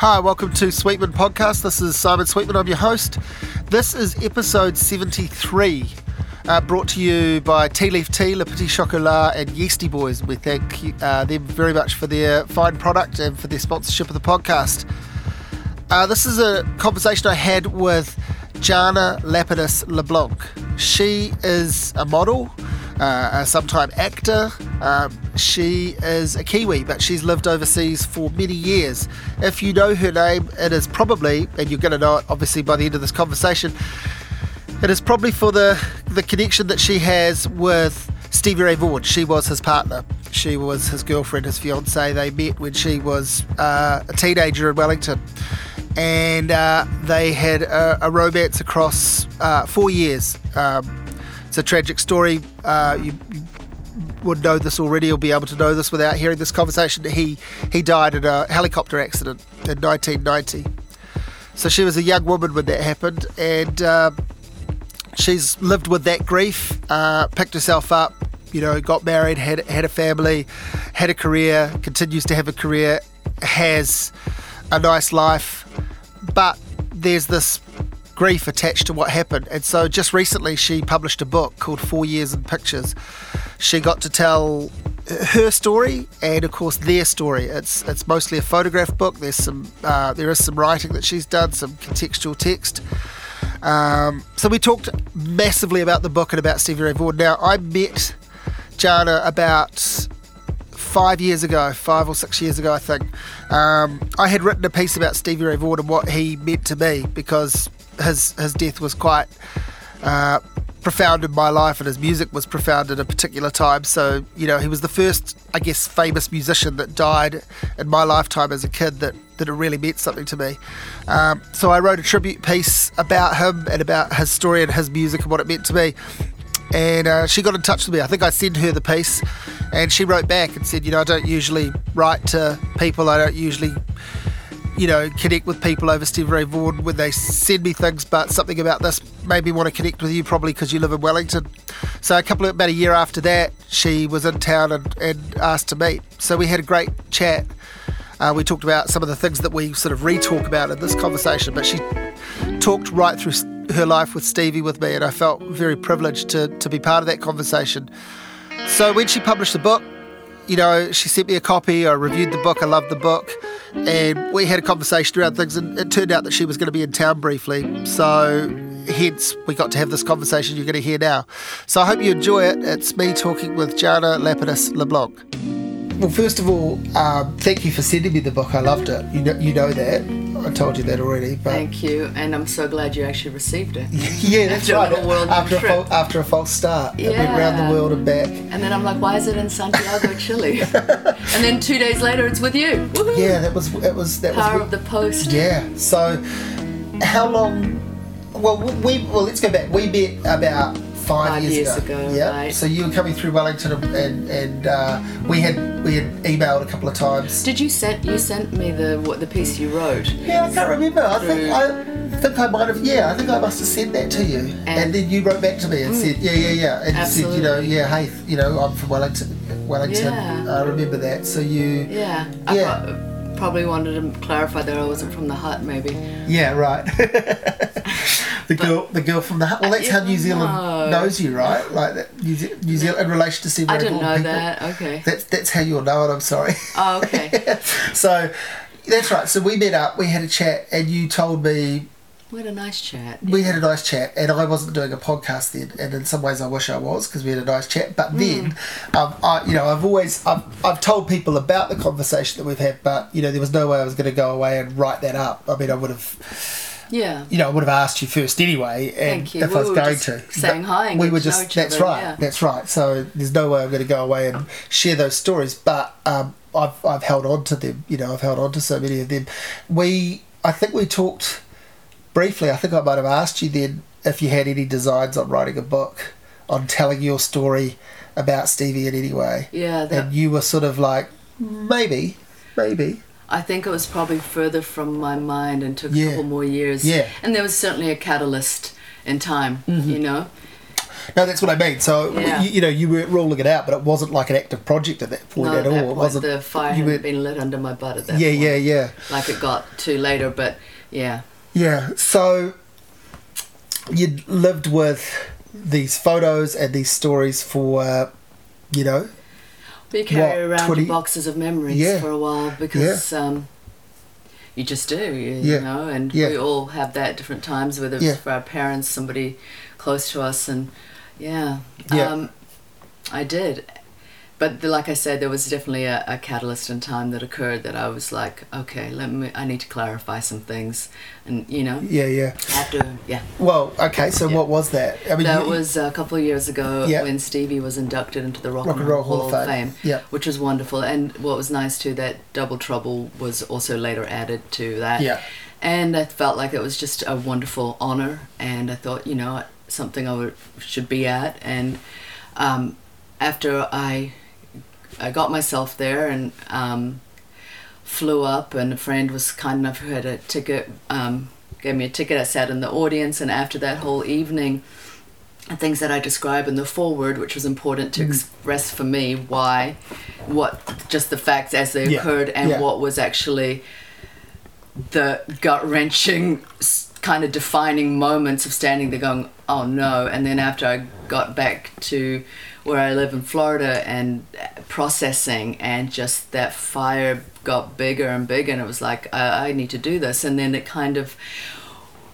Hi, welcome to Sweetman Podcast. This is Simon Sweetman. I'm your host. This is episode 73, uh, brought to you by Tea Leaf Tea, Le Petit Chocolat, and Yeastie Boys. We thank uh, them very much for their fine product and for their sponsorship of the podcast. Uh, this is a conversation I had with Janna Lapidus LeBlanc. She is a model, uh, a sometime actor. Um, she is a Kiwi, but she's lived overseas for many years. If you know her name, it is probably, and you're going to know it obviously by the end of this conversation, it is probably for the, the connection that she has with Stevie Ray Vaughan. She was his partner. She was his girlfriend, his fiance. They met when she was uh, a teenager in Wellington. And uh, they had a, a romance across uh, four years. Um, it's a tragic story. Uh, you, you would know this already or be able to know this without hearing this conversation. He he died in a helicopter accident in 1990. So she was a young woman when that happened, and uh, she's lived with that grief, uh, picked herself up, you know, got married, had had a family, had a career, continues to have a career, has a nice life, but there's this grief attached to what happened. And so just recently she published a book called Four Years in Pictures. She got to tell her story and of course their story. It's it's mostly a photograph book. There's some uh, there is some writing that she's done, some contextual text. Um, so we talked massively about the book and about Stevie Ray Vaughan. Now I met Janna about five years ago, five or six years ago, I think. Um, I had written a piece about Stevie Ray Vaughan and what he meant to me because his his death was quite uh, profound in my life, and his music was profound at a particular time. So you know, he was the first, I guess, famous musician that died in my lifetime as a kid that that it really meant something to me. Um, so I wrote a tribute piece about him and about his story and his music and what it meant to me. And uh, she got in touch with me. I think I sent her the piece, and she wrote back and said, you know, I don't usually write to people. I don't usually you know, connect with people over Stevie Ray Vaughan when they send me things, but something about this made me want to connect with you probably because you live in Wellington. So a couple of, about a year after that, she was in town and, and asked to meet. So we had a great chat. Uh, we talked about some of the things that we sort of re-talk about in this conversation, but she talked right through her life with Stevie with me, and I felt very privileged to, to be part of that conversation. So when she published the book, you know, she sent me a copy. I reviewed the book. I loved the book, and we had a conversation around things. And it turned out that she was going to be in town briefly, so hence we got to have this conversation you're going to hear now. So I hope you enjoy it. It's me talking with Janna Lapidus LeBlanc. Well, first of all, um, thank you for sending me the book. I loved it. You know, you know that. I told you that already. But Thank you, and I'm so glad you actually received it. yeah, that's right. after a fal- after a false start, it went Yeah. around the world and back. And then I'm like, why is it in Santiago, Chile? and then two days later, it's with you. Woohoo! Yeah, that was it was that Power was of the post. Yeah. So, how long? Well, we well let's go back. We met about five, Five years, years ago. ago, Yeah. right. So you were coming through Wellington, and and uh, we had we had emailed a couple of times. Did you send you sent me the what the piece you wrote? Yeah, I can't remember. I think Through- I think I might have. Yeah, I think I must have sent that to you, and, And- Mm. then you wrote back to me and said, yeah, yeah, yeah, and you said, you know, yeah, hey, you know, I'm from Wellington. Wellington. Yeah. I remember that. So you. Yeah. Yeah. I pro- probably wanted to clarify that I wasn't from the Hutt, maybe. Yeah, right. the girl, the girl from the. Well, that's how New Zealand No. knows you, right? Like that, New, Ze- New Zealand in relation to Stevie I didn't know people. that. Okay. That's that's how you'll know it. I'm sorry. Oh, okay. so that's right. So we met up, we had a chat, and you told me we had a nice chat. we had a nice chat, and I wasn't doing a podcast then, and in some ways I wish I was because we had a nice chat. But then, um, I, you know, I've always I've, I've told people about the conversation that we've had, but you know, there was no way I was going to go away and write that up. I mean, I would have Yeah. you know, I would have asked you first anyway, and Thank you. if We I was going to. saying hi and we were just that's other, right, yeah. that's right. So there's no way I'm going to go away and share those stories, but um, I've I've held on to them. You know, I've held on to so many of them. We, I think we talked briefly. I think I might have asked you then if you had any designs on writing a book, on telling your story about Stevie in any way, Yeah. That, and you were sort of like maybe, maybe. I think it was probably further from my mind and took Yeah. a couple more years. Yeah. And there was certainly a catalyst in time, Mm-hmm. you know? No, that's what I mean. So Yeah. you, you know, you weren't ruling it out, but it wasn't like an active project at that point Not at at all. that it point, wasn't. the fire you hadn't been lit under my butt at that yeah, point. yeah, yeah, Like it got to later, but yeah. yeah. So you'd lived with these photos and these stories for, uh, you know, But you carry What, around 20 your boxes of memories Yeah. for a while because um, you just do, you, Yeah. you know, and Yeah. we all have that at different times, whether it's Yeah. for our parents, somebody close to us, and yeah, Yeah. Um, I did. But the, like I said, there was definitely a, a catalyst in time that occurred that I was like, okay, let me. I need to clarify some things, and you know, yeah, yeah. after yeah, Well, okay. So Yeah. what was that? I mean, that you- was a couple of years ago Yeah. when Stevie was inducted into the Rock, Rock and Roll Hall of Fame. Yeah. which was wonderful. And what was nice too, that Double Trouble was also later added to that. Yeah. And I felt like it was just a wonderful honor, and I thought, you know, something I would, should be at. And um, after I, I got myself there and um, flew up, and a friend was kind enough who had a ticket, um, gave me a ticket. I sat in the audience, and after that whole evening, the things that I describe in the foreword, which was important to express for me why, what, just the facts as they Yeah, occurred, and yeah. what was actually the gut wrenching kind of defining moments of standing there going, oh no. And then after I got back to where I live in Florida and processing, and just that fire got bigger and bigger, and it was like, I, I need to do this. And then it kind of,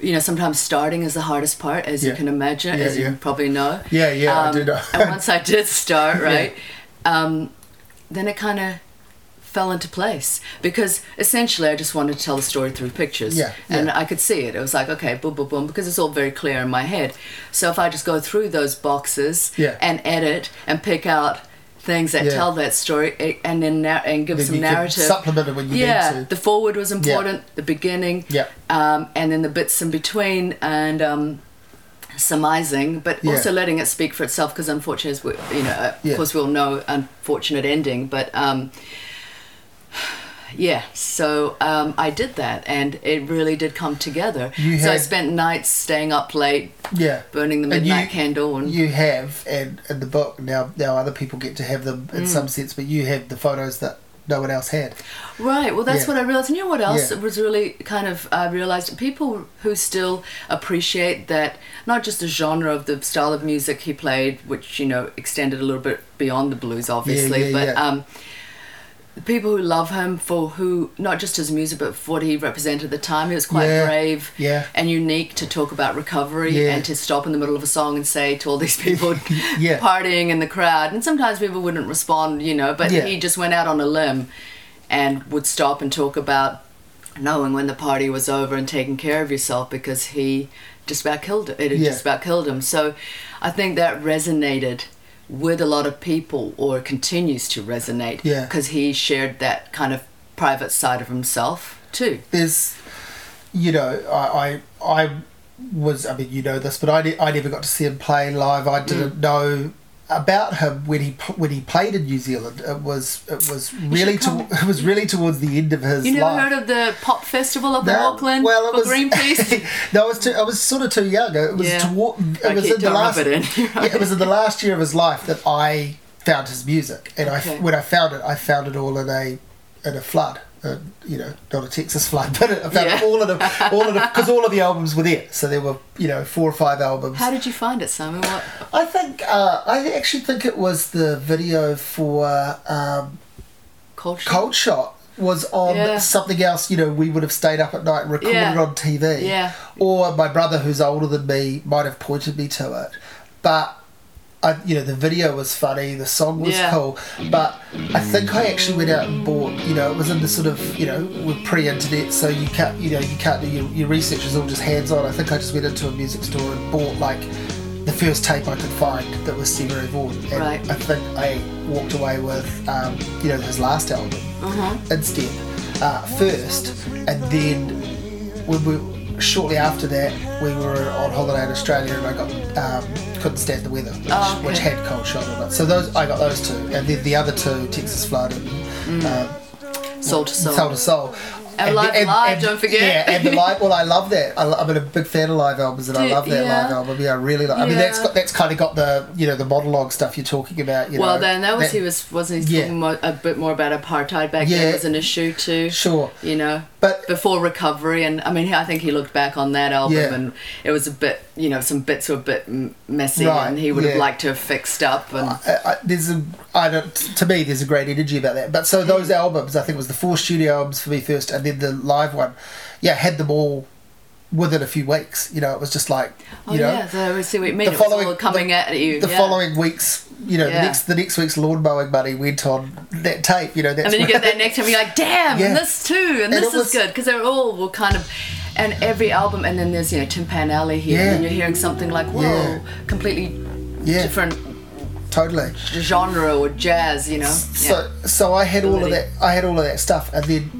you know, sometimes starting is the hardest part, as Yeah. you can imagine, Yeah, as yeah. you probably know. Yeah, yeah, Um, do know. and once I did start, right, um, then it kind of fell into place because essentially I just wanted to tell the story through pictures. Yeah, And yeah. I could see it. It was like, okay, boom, boom, boom, because it's all very clear in my head. So if I just go through those boxes Yeah. and edit and pick out things that Yeah. tell that story and then nar- and give Then some narrative. supplement it when you yeah, need to. the forward was important, the beginning, Yeah. um, and then the bits in between and um, surmising, but Yeah. also letting it speak for itself. Because unfortunately, we, you know, uh, Yeah. of course, we'll know unfortunate ending, but. Um, yeah, so um, I did that, and it really did come together. You so I spent nights staying up late, Yeah. burning the And you- midnight candle, and You have, and in the book now, now other people get to have them Mm. in some sense, but you have the photos that no one else had. Right. Well, that's Yeah. what I realized. And you know what else Yeah. was really kind of I realized people who still appreciate that not just the genre of the style of music he played, which you know extended a little bit beyond the blues, obviously, yeah, but um. People who love him for who not just his music but for what he represented at the time. He was quite Yeah, brave yeah. and unique to talk about recovery Yeah. and to stop in the middle of a song and say to all these people Yeah. partying in the crowd. And sometimes people wouldn't respond, you know, but he just went out on a limb and would stop and talk about knowing when the party was over and taking care of yourself because he just about killed it. It had just about killed him. So I think that resonated with a lot of people or continues to resonate Yeah. because he shared that kind of private side of himself too. There's, you know, I, I, I was, I mean, you know this, but I, ne- I never got to see him play live. I Mm. didn't know about him when he when he played in New Zealand. It was it was really to, it was really towards the end of his You never life. heard of the pop festival up in No, Auckland well, it for was, Greenpeace? no, I was too, I was sort of too young. It was Yeah. toward, it I was in the last it in. yeah, it was in the last year of his life that I found his music, and I when I found it, I found it all in a in a flood. Uh, you know, not a Texas flood, but Yeah. all of a all in because all of the albums were there. So there were you know four or five albums. How did you find it, Simon? What? I think uh, I actually think it was the video for um, Culture? Cold Shot was on Yeah. something else. You know, we would have stayed up at night and recorded Yeah. on TV. Yeah. Or my brother, who's older than me, might have pointed me to it. But I, you know, the video was funny, the song was Yeah. cool. But I think I actually went out and bought. You know, it was in the sort of you know we're pre-internet, so you can't you know you can't do your, your research is all just hands on. I think I just went into a music store and bought like. The first tape I could find that was Stevie Vaughan, and Right. I think I walked away with, um, you know, his last album Uh-huh. instead uh, first, and then when we shortly after that we were on holiday in Australia, and I got um, couldn't stand the weather, which, Oh, okay. which had cold shot on it. So those I got those two, and then the other two, Texas Flood and um, Soul to soul. Soul to Soul. And Live Live, don't forget. Yeah, and the live. Well, I love that. I, I'm a big fan of live albums, and I love that yeah. live album. Yeah, I really like. I mean, that's got that's kind of got the you know the monologue stuff you're talking about. You Well, know, then that was he was wasn't he Yeah. talking more, a bit more about apartheid back Yeah. then was an issue too. Sure, You know, but before recovery, and I mean, I think he looked back on that album, Yeah. and it was a bit, you know, some bits were a bit messy, Right, and he would have liked to have fixed up. And I, I, there's a I don't to me there's a great energy about that. But so those albums I think was the four studio albums for me first, and then the live one, yeah, had them all within a few weeks. You know, it was just like oh you know yeah, so we see what you mean. the following- all coming the- at you. the yeah. following weeks. You know, Yeah. the next the next week's lawn mowing money went on that tape. You know, that's and then you get that next time, you're like, damn, Yeah. and this too, and, And this was- is good because they're all will kind of. And every album, and then there's you know Tin Pan Alley here, Yeah. and you're hearing something like whoa, Yeah. completely Yeah. different totally. genre or jazz, you know. So so I had all of that I had all of that stuff and then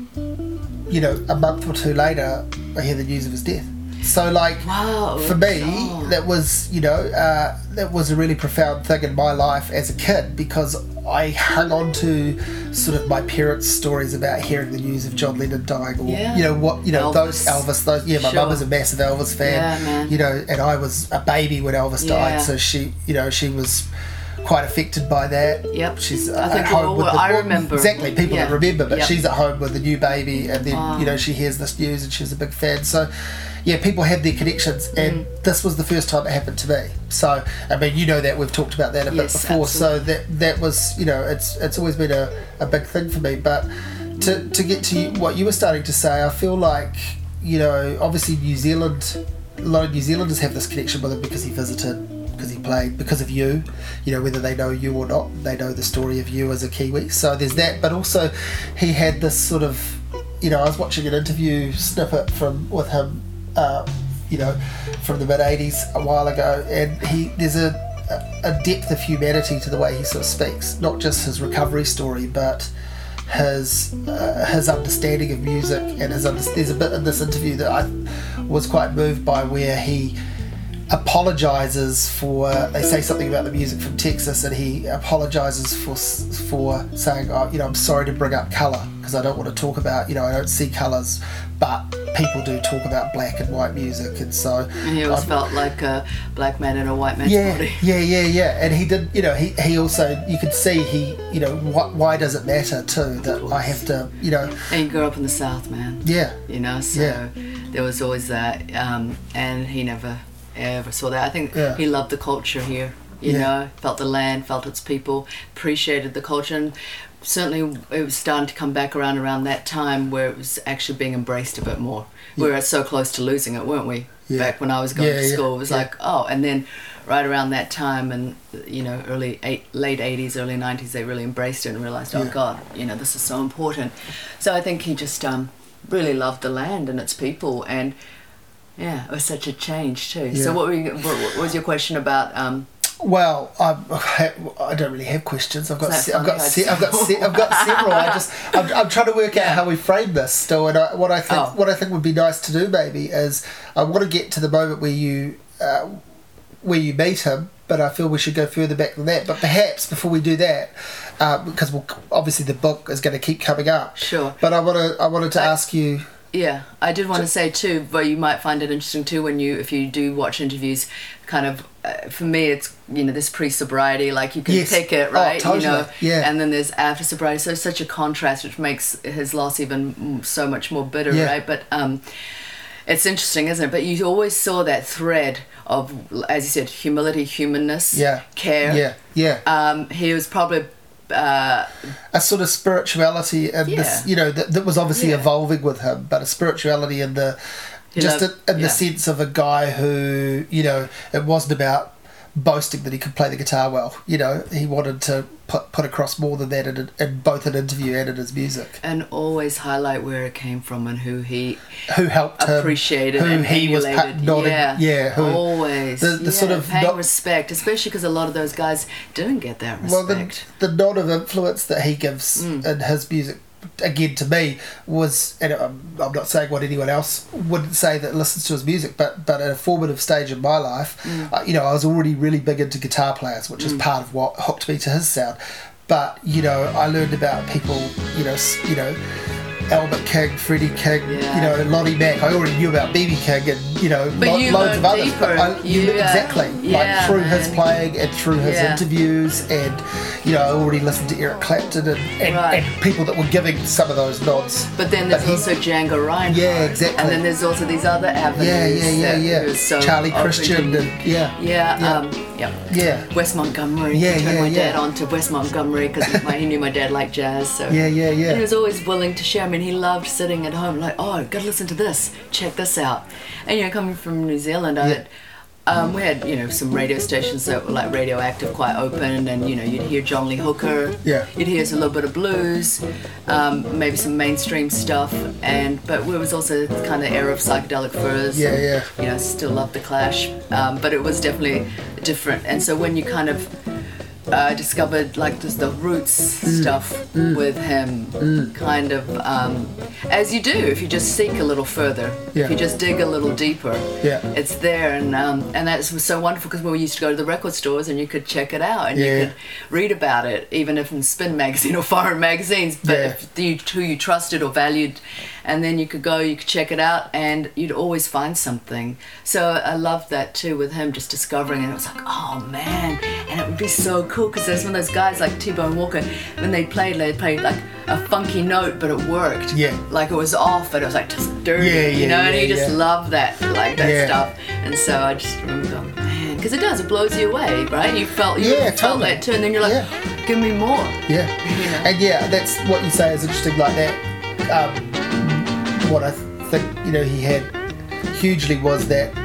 you know, a month or two later I hear the news of his death. So like Wow. for me Oh. that was you know, uh, that was a really profound thing in my life as a kid because I hung on to sort of my parents' stories about hearing the news of John Lennon dying or Yeah. you know what you know those Elvis. Elvis those yeah my Sure. mum was a massive Elvis fan Yeah, man. you know and I was a baby when Elvis Yeah. died so she you know she was quite affected by that Yep. she's I think at home with the I remember. exactly people Yeah. that remember but Yep. she's at home with a new baby and then you know she hears this news and she's a big fan so yeah people have their connections and Mm. this was the first time it happened to me so I mean you know that we've talked about that a bit Yes, before so that that was you know it's it's always been a, a big thing for me but to, to get to what you were starting to say I feel like you know obviously New Zealand a lot of New Zealanders have this connection with him because he visited because he played because of you you know whether they know you or not they know the story of you as a Kiwi. So there's that but also he had this sort of you know I was watching an interview snippet from with him uh, you know from the mid 80s a while ago and he there's a a depth of humanity to the way he sort of speaks not just his recovery story but his uh, his understanding of music and his under- there's a bit in this interview that I was quite moved by where he apologizes for they say something about the music from Texas and he apologizes for for saying oh you know I'm sorry to bring up color because I don't want to talk about you know I don't see colors but people do talk about black and white music and so And he always I'm- felt like a black man in a white man's yeah, body. yeah, yeah, yeah. And he did, you know, he, he also, you could see he, you know, why, why does it matter too that I have to, you know, And he grew up in the South, man. yeah, You know, so Yeah. there was always that, um, and he never ever saw that. I think Yeah. he loved the culture here. You Yeah. know, felt the land, felt its people, appreciated the culture, and certainly it was starting to come back around around that time where it was actually being embraced a bit more. We were so close to losing it, weren't we? Yeah. Back when I was going Yeah, to yeah, school, it was yeah. like, oh, and then right around that time and you know early eight, late 80s early 90s they really embraced it and realized oh Yeah. god you know this is so important so i think he just um, really loved the land and its people and yeah it was such a change too Yeah. so what, were you, what, what was your question about um, Well, I, I don't really have questions. I've got, se- I've got, se- I've got, se- I've got several. I just, I'm, I'm trying to work out how we frame this still. And I, what I think, Oh. what I think would be nice to do maybe is, I want to get to the moment where you, uh, where you meet him. But I feel we should go further back than that. But perhaps before we do that, uh, because we'll, obviously the book is going to keep coming up. Sure. But I want to, I wanted to I- ask you. Yeah, I did want to say too, but you might find it interesting too when you, if you do watch interviews, kind of, uh, for me, it's you know this pre-sobriety, like you can Yes. pick it Oh, right, totally. you know, Yeah. and then there's after sobriety, so it's such a contrast, which makes his loss even so much more bitter, Yeah. right? But um, it's interesting, isn't it? But you always saw that thread of, as you said, humility, humanness, Yeah. care. Yeah. Yeah. Um, he was probably. Uh, a sort of spirituality and Yeah. this you know that, that was obviously Yeah. evolving with him but a spirituality in the He just loved- in, in yeah. the sense of a guy who you know it wasn't about boasting that he could play the guitar well you know he wanted to put, put across more than that in, in both an interview and in his music and always highlight where it came from and who he who helped him appreciated who and he was pa- nodding yeah, yeah who, always. the- the yeah, sort of paying not- respect, especially because a lot of those guys didn't get that well the, respect. the nod of influence that he gives Mm. in his music again to me was and I'm, I'm not saying what anyone else wouldn't say that listens to his music but but at a formative stage in my life Mm. uh, you know I was already really big into guitar players which is part of what hooked me to his sound but you know I learned about people you know you know Albert King, Freddie King, Yeah. you know, Lonnie Mack. I already knew about BB King and you know But lo- you loads of others. But. I, you, uh, exactly like yeah, through his playing and through his Yeah. interviews, and you know, I already listened to Eric Clapton and, and, Right. and people that were giving some of those nods. But then there's he- also Django Reinhardt. Yeah, exactly. And then there's also these other avenues. yeah, yeah, yeah, yeah. so Charlie Christian and yeah, Yeah, yeah. um, yeah. yeah. Wes Montgomery. Yeah, I turned yeah, my yeah. dad on to Wes Montgomery because he knew my dad liked jazz. So Yeah, yeah, yeah. And he was always willing to share. I mean, he loved sitting at home, like, oh, gotta listen to this. Check this out. And you know, coming from New Zealand, I Yeah. Um, we had you know some radio stations that were like Radio Active, quite open, and you know you'd hear John Lee Hooker. Yeah. You'd hear a little bit of blues, um, maybe some mainstream stuff, and but it was also kind of era of psychedelic furs. Yeah, yeah. You know, still love the Clash, um, but it was definitely different. And so when you kind of uh, discovered like just the roots Mm. stuff with him, kind of um, as you do if you just seek a little further, Yeah. if you just dig a little deeper, Yeah. it's there. And um, and that was so wonderful because we used to go to the record stores and you could check it out and Yeah. you could read about it, even if in Spin magazine or foreign magazines. But Yeah. if you, who you trusted or valued, and then you could go, you could check it out, and you'd always find something. So I loved that too with him, just discovering, and it was like, oh man, and it would be so cool because there's one of those guys like T-Bone Walker, when they played, they played like a funky note, but it worked. Yeah. Like it was off, but it was like just dirty, Yeah, you yeah, know, and yeah, you just yeah. love that, like that Yeah. stuff. And so I just remember going, man, because it does, it blows you away, right? You felt, you Yeah, felt totally. that too, and then you're like, give me more. Yeah, Yeah. and yeah, that's what you say is interesting. Like that, um, what I think you know he had hugely was that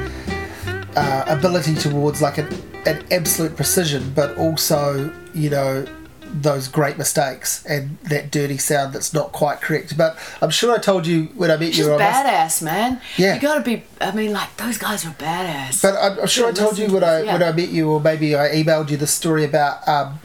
uh, ability towards like an, an absolute precision, but also you know those great mistakes and that dirty sound that's not quite correct. But I'm sure I told you when I met She's you. Must- badass, man. Yeah. You gotta be. I mean, like those guys were badass. But I'm, I'm sure I told you when to I yeah. when I met you, or maybe I emailed you the story about um,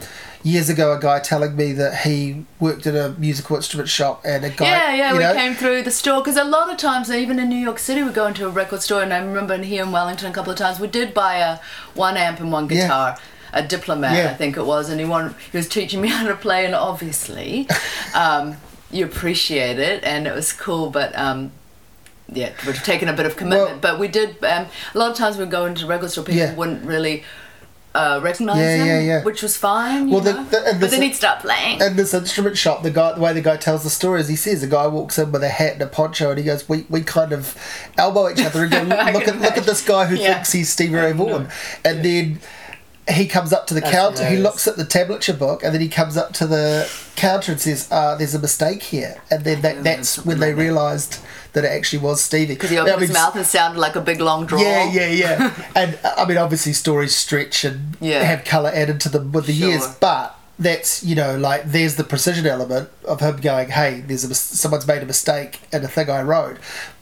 years ago a guy telling me that he worked at a musical instrument shop and a guy. yeah, yeah, you we know, came through the store because a lot of times, even in New York City, we go into a record store, and I remember in here in Wellington a couple of times we did buy a one amp and one Yeah. guitar. A diplomat, Yeah. I think it was, and he wanted, he was teaching me how to play, and obviously, um, you appreciate it, and it was cool, but um, yeah, we're taking a bit of commitment. Well- but we did. Um, a lot of times we go into record store, people Yeah. wouldn't really uh, recognize Yeah, him, yeah, yeah. which was fine. Well, the- the- and but then he'd start playing. And this instrument shop, the guy, the way the guy tells the story is he says a guy walks in with a hat and a poncho, and he goes, "We, we kind of elbow each other and go, look at look at this guy who Yeah. thinks he's Stevie Ray Vaughan," and then. He comes up to the That's counter. He looks at the tablature book, and then he comes up to the counter and says, uh, "There's a mistake here." And then that, that's when they realised. that. That it actually was Stevie. Because he opened I his mouth and sounded like a big long draw. Yeah, yeah, yeah. and I mean, obviously, stories stretch and Yeah. have colour added to them with the Sure. years, but that's you know like there's the precision element of him going, hey, there's a someone's made a mistake in a thing I wrote,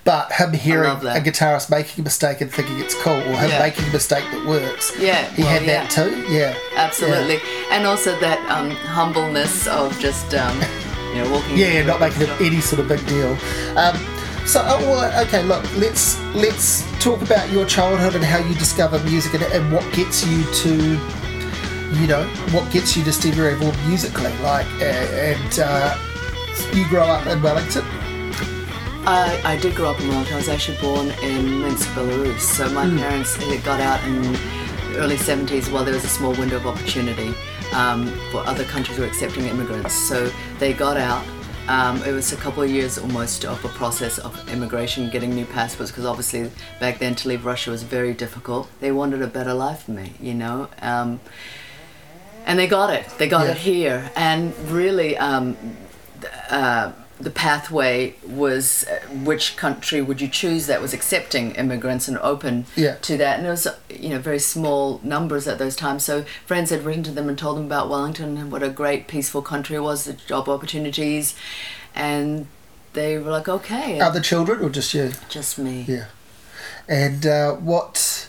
but him hearing a guitarist making a mistake and thinking it's cool, or him Yeah. making a mistake that works. Yeah, he well, had yeah. that too. Yeah, Absolutely. And also that um, humbleness of just, um, you know, walking. Yeah, yeah, not making any sort of big deal. Um, so, oh, well, okay, look, let's let's talk about your childhood and how you discover music and, and what gets you to, you know, what gets you to Stevie Ray Vaughan musically. Like, uh, and uh, you grow up in Wellington. I, I did grow up in Wellington. I was actually born in Minsk, Belarus. So my Hmm. parents got out in the early 70s while there was a small window of opportunity um, for other countries were accepting immigrants. So they got out. Um, it was a couple of years almost of a process of immigration, getting new passports, because obviously back then to leave Russia was very difficult. They wanted a better life for me, you know. Um, and they got it. They got Yeah. it here, and really, um, uh, the pathway was uh, which country would you choose that was accepting immigrants and open Yeah. to that and it was you know very small numbers at those times so friends had written to them and told them about wellington and what a great peaceful country it was the job opportunities and they were like okay Other children or just you? just me Yeah. And uh, what?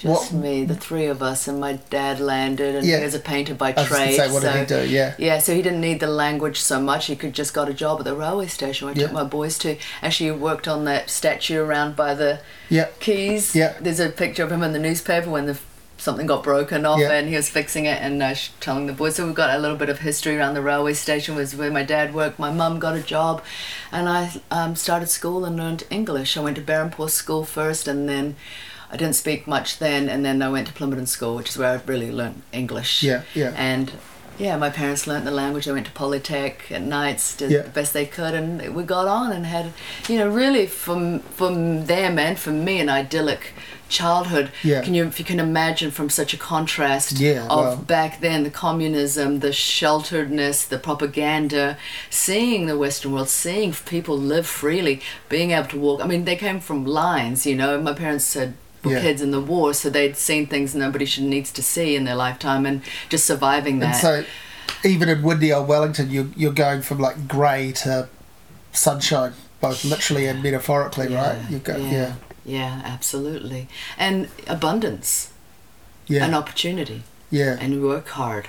Just what? me the three of us and my dad landed and Yeah. he was a painter by trade say, what so did he do? Yeah. Yeah, so he didn't need the language so much. He could just got a job at the railway station. where I Yeah. took my boys to. Actually, he worked on that statue around by the Yeah. quays. Yeah. There's a picture of him in the newspaper when the something got broken off Yeah. and he was fixing it and uh, telling the boys. So we've got a little bit of history around the railway station was where my dad worked. My mum got a job and I um, started school and learned English. I went to Berhampore School first and then I didn't speak much then and then I went to Plimmerton School, which is where I really learned English. Yeah, yeah. And yeah, my parents learnt the language. I went to Polytech at nights, did Yeah. the best they could, and we got on and had, you know, really from from them and from me an idyllic childhood. Yeah. Can you if you can imagine from such a contrast Yeah, of back then the communism, the shelteredness, the propaganda, seeing the Western world, seeing people live freely, being able to walk. I mean, they came from lines, you know. My parents said were Yeah. kids in the war, so they'd seen things nobody should needs to see in their lifetime, and just surviving that. And so, even in windy old Wellington, you, you're going from like grey to sunshine, both literally and metaphorically, right? You go, yeah, yeah, yeah, absolutely, and abundance, yeah, and opportunity, yeah, and you work hard,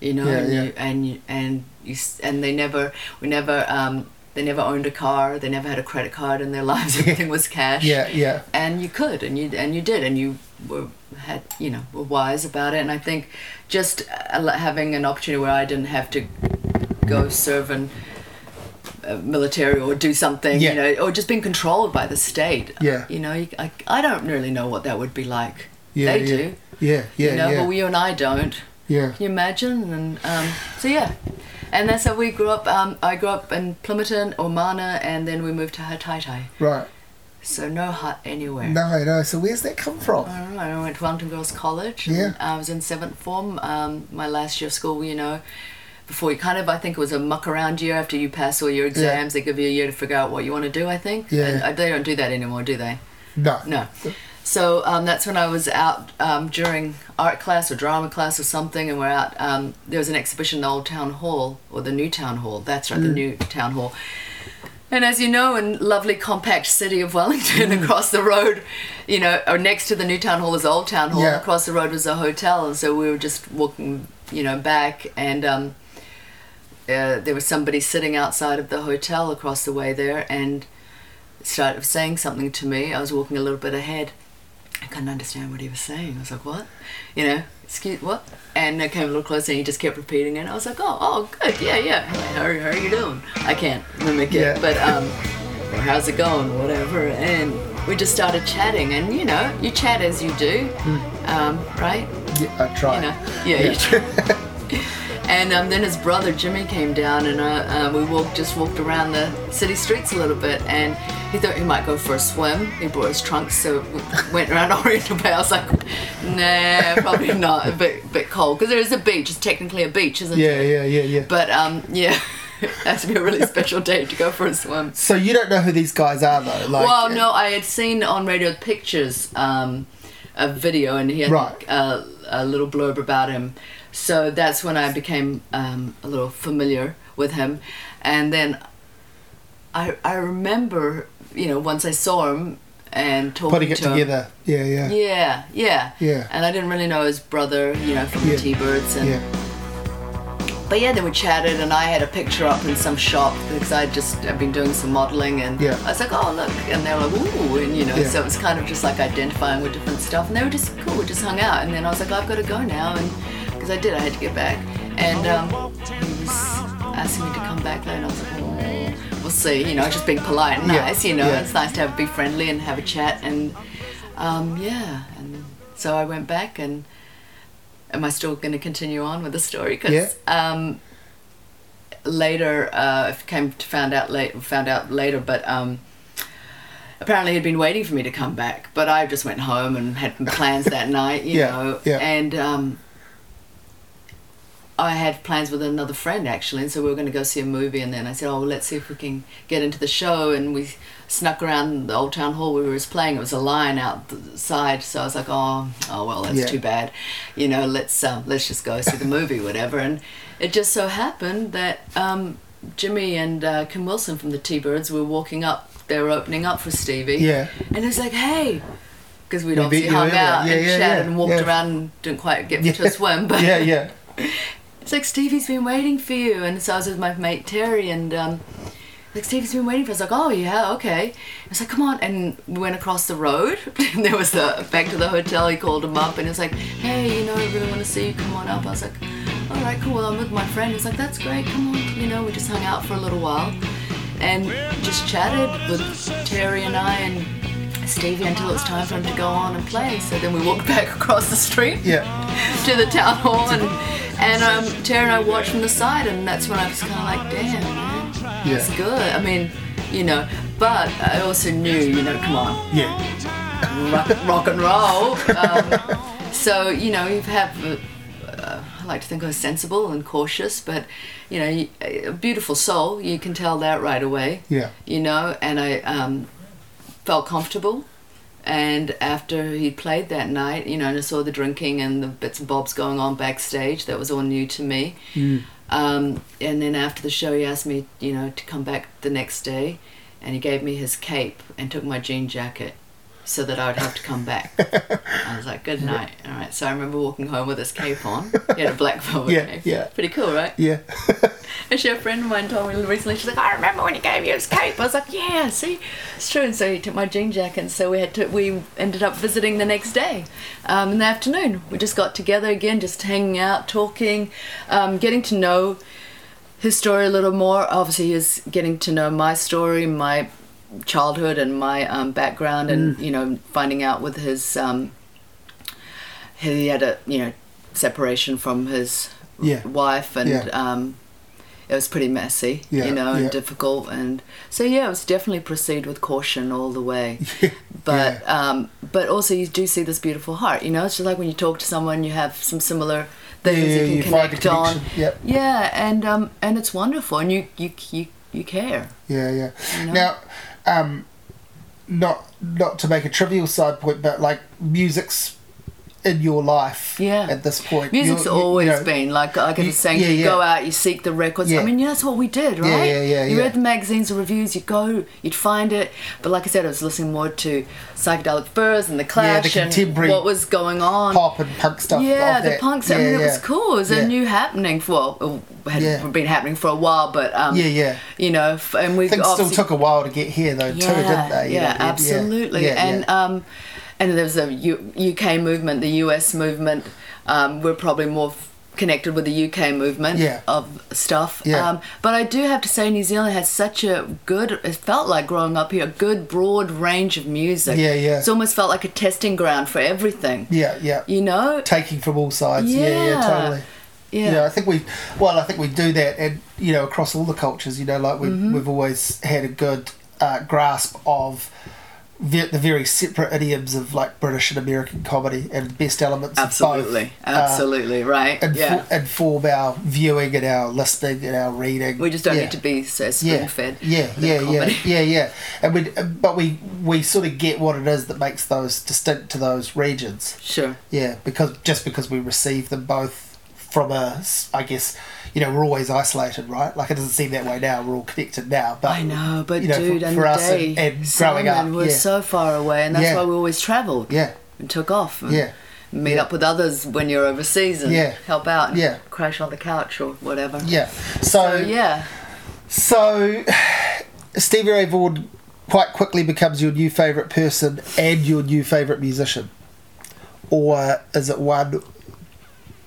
you know, Yeah, and yeah. you and you and you and they never, we never, um, they never owned a car, they never had a credit card in their lives. Everything was cash. yeah, yeah, and you could and you and you did and you were had you know were wise about it and I think just uh, having an opportunity where I didn't have to go serve in uh, military or do something Yeah. you know or just being controlled by the state Yeah. you know I, I don't really know what that would be like yeah, they yeah, do yeah, yeah, you know yeah, but you and I don't yeah, can you imagine? And um, so yeah, and that's how we grew up. Um, I grew up in Plimmerton, Omana, and then we moved to Hataitai. right. So no Hutt anywhere. No, no. So where's that come from? I don't know. I went to Wellington Girls College. Yeah. I was in seventh form. Um, my last year of school, you know, before you kind of, I think it was a muck around year after you pass all your exams. They give you a year to figure out what you want to do. I think. Yeah. And uh, they don't do that anymore, do they? No, No. So um, that's when I was out um, during art class or drama class or something, and we're out. Um, there was an exhibition in the old town hall or the new town hall. That's right, the new town hall. And as you know, in lovely compact city of Wellington, across the road, you know, or next to the new town hall is old town hall. Yeah. Across the road was a hotel, and so we were just walking, you know, back, and um, uh, there was somebody sitting outside of the hotel across the way there, and started saying something to me. I was walking a little bit ahead. I couldn't understand what he was saying. I was like, "What?" You know, excuse what? And I came a little closer, and he just kept repeating it. I was like, "Oh, oh, good, yeah, yeah. How, are- how are you doing?" I can't mimic it, Yeah. but um, how's it going, whatever. And we just started chatting, and you know, you chat as you do, um, right? yeah, I tried. You know, yeah, you try. And um, then his brother Jimmy came down, and uh, uh, we walked just walked around the city streets a little bit. And he thought he might go for a swim. He brought his trunks, so we went around Oriental Bay. I was like, nah, probably not. A bit bit cold because there is a beach. It's technically a beach, isn't Yeah, it? yeah, yeah, yeah. Yeah. But um, yeah, it has to be a really special day to go for a swim. so you don't know who these guys are, though. Like, Well, no, I had seen on Radio Pictures um, a video, and he had Right. a, a little blurb about him. So that's when I became um, a little familiar with him, and then I I remember, you know, once I saw him and talking putting it to him. together. Yeah, yeah, Yeah, yeah, Yeah. And I didn't really know his brother, you know, from Yeah. the T-Birds, and yeah. but yeah, then we chatted, and I had a picture up in some shop because I just I've been doing some modeling, and Yeah. I was like, oh look, and they were like, ooh, and you know, Yeah. so it was kind of just like identifying with different stuff, and they were just cool. We just hung out, and then I was like, I've got to go now, and because I did, I had to get back, and um, he was asking me to come back later, and I was like, oh, we'll see, you know, just being polite and Yeah. nice, you know, Yeah. it's nice to have be friendly and have a chat, and um, yeah, and so I went back and. Am I still going to continue on with the story? Because Yeah. um, later, uh, I came to found out late, found out later, but um, apparently he'd been waiting for me to come back. But I just went home and had plans that night, you Yeah, know, yeah. and um, I had plans with another friend actually, and so we were going to go see a movie. And then I said, "Oh, well, let's see if we can get into the show." And we snuck around the old town hall where we was playing. It was a line outside, so I was like, "Oh, oh well, that's Yeah. too bad." You know, let's um, let's just go see the movie, whatever. And it just so happened that um, Jimmy and uh, Kim Wilson from the T-Birds were walking up. They were opening up for Stevie. Yeah. And it was like, "Hey." Because we'd We obviously hung out Yeah, and yeah, chatted and walked around and didn't quite get to swim, but yeah, yeah. it's like Stevie's been waiting for you, and so I was with my mate Terry, and um, like Stevie's been waiting for us. Like, oh yeah, okay. I was like, come on, and we went across the road. and there was the back to the hotel. He called him up, and was like, hey, you know, I really want to see you. Come on up. I was like, all right, cool. I'm with my friend. He's like, that's great. Come on. You know, we just hung out for a little while, and just chatted with Terry and I and. Stevie until it's time for him to go on and play. So then we walked back across the street Yeah. to the town hall and and um, Terry and I watched from the side and that's when I was kind of like, damn, man, Yeah. it's good. I mean, you know, but I also knew, you know, come on, Yeah. rock, rock and roll. Um, so you know, you have. Uh, uh, I like to think I was sensible and cautious, but you know, a beautiful soul. You can tell that right away. Yeah. You know, and I um, felt comfortable. And after he played that night, you know, and I saw the drinking and the bits and bobs going on backstage. That was all new to me. Um, and then after the show, he asked me, you know, to come back the next day, and he gave me his cape and took my jean jacket, so that I would have to come back. I was like, good night. All right. So I remember walking home with this cape on. He had a black velvet Yeah, cape. yeah. Pretty cool, right? Yeah. Actually, a friend of mine told me recently, she's like, I remember when he gave you his cape. I was like, yeah, see, it's true. And so he took my jean jacket, and so we had to, we ended up visiting the next day um, in the afternoon. We just got together again, just hanging out, talking, um, getting to know his story a little more. Obviously, he was getting to know my story, my childhood, and my um, background, and you know, finding out with his um, he had a you know separation from his Yeah. wife, and Yeah. um, it was pretty messy, Yeah, you know, and difficult, and so yeah, it was definitely proceed with caution all the way. But um, but also you do see this beautiful heart, you know. It's just like when you talk to someone, you have some similar things you you can a connect on. yep. Yeah, and um, and it's wonderful, and you you you, you care. Yeah, yeah. You know? Now, um, not not to make a trivial side point, but like music's in your life. Yeah. At this point, Music's You're- you- you always know, been like like I you- was saying, yeah, you yeah. go out, you seek the records. Yeah. I mean, yeah, that's what we did, right? yeah, yeah, You yeah. read the magazines, the reviews, you go, you'd find it. But like I said, I was listening more to psychedelic furs and the Clash and contemporary what was going on. pop and punk stuff. yeah, the that. punks. I mean, it was cool. It was a new happening for well, had been happening for a while, but um, Yeah, yeah. you know, and we Things still took a while to get here though, too, didn't they? You yeah, know, yeah, absolutely. and um, and there was a U- UK movement, the US movement. Um, we're probably more f- connected with the UK movement Yeah. of stuff. Yeah. Um, but I do have to say, New Zealand has such a good. It felt like growing up here, a good broad range of music. Yeah, yeah. It's almost felt like a testing ground for everything. yeah, yeah. You know. Taking from all sides. Yeah, yeah, Yeah. totally. Yeah. Yeah, I think we, well, I think we do that, and you know, across all the cultures, you know, like we've Mm-hmm. we've always had a good uh, grasp of ve- the very separate idioms of like British and American comedy and the best elements. Absolutely. of both, uh, Absolutely. right. info- yeah. inform our viewing and our listening and our reading. We just don't Yeah. need to be so yeah, spoon fed. yeah, yeah, yeah, yeah, yeah. And we, but we we sort of get what it is that makes those distinct to those regions. Sure. Yeah, because just because we receive them both from a, I guess, you know, we're always isolated, right? Like it doesn't seem that way now. We're all connected now, but I know, but you know, dude, for, and for us day, and, and growing up, was yeah, so far away, and that's Yeah. why we always travelled. yeah, and took off. And Yeah. Meet Yeah. up with others when you're overseas and Yeah. help out. And Yeah. Crash on the couch or whatever. yeah. So So yeah. So, Stevie Ray Vaughan quite quickly becomes your new favourite person and your new favourite musician? Or is it one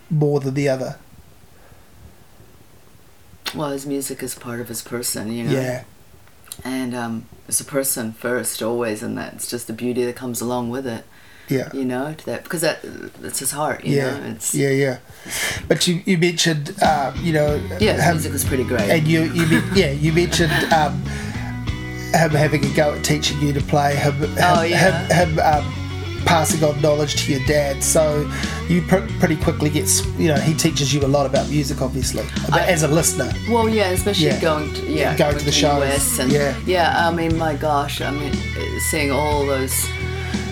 more than the other? Well, his music is part of his person, you know. Yeah, And um, it's a person first, always, and that's just the beauty that comes along with it. yeah. You know, to that because that it's his heart. You Yeah, know, it's yeah, yeah. But you, you mentioned, um, you know, yeah. His music was pretty great. and you, you yeah, you mentioned um, him having a go at teaching you to play, him, him, Oh, yeah. him, him um, passing on knowledge to your dad. So you pr- pretty quickly get, you know, he teaches you a lot about music, obviously, but I- as a listener. Well, yeah, especially Yeah. going to yeah, Going to the shows. US and Yeah. I mean, my gosh, I mean, seeing all those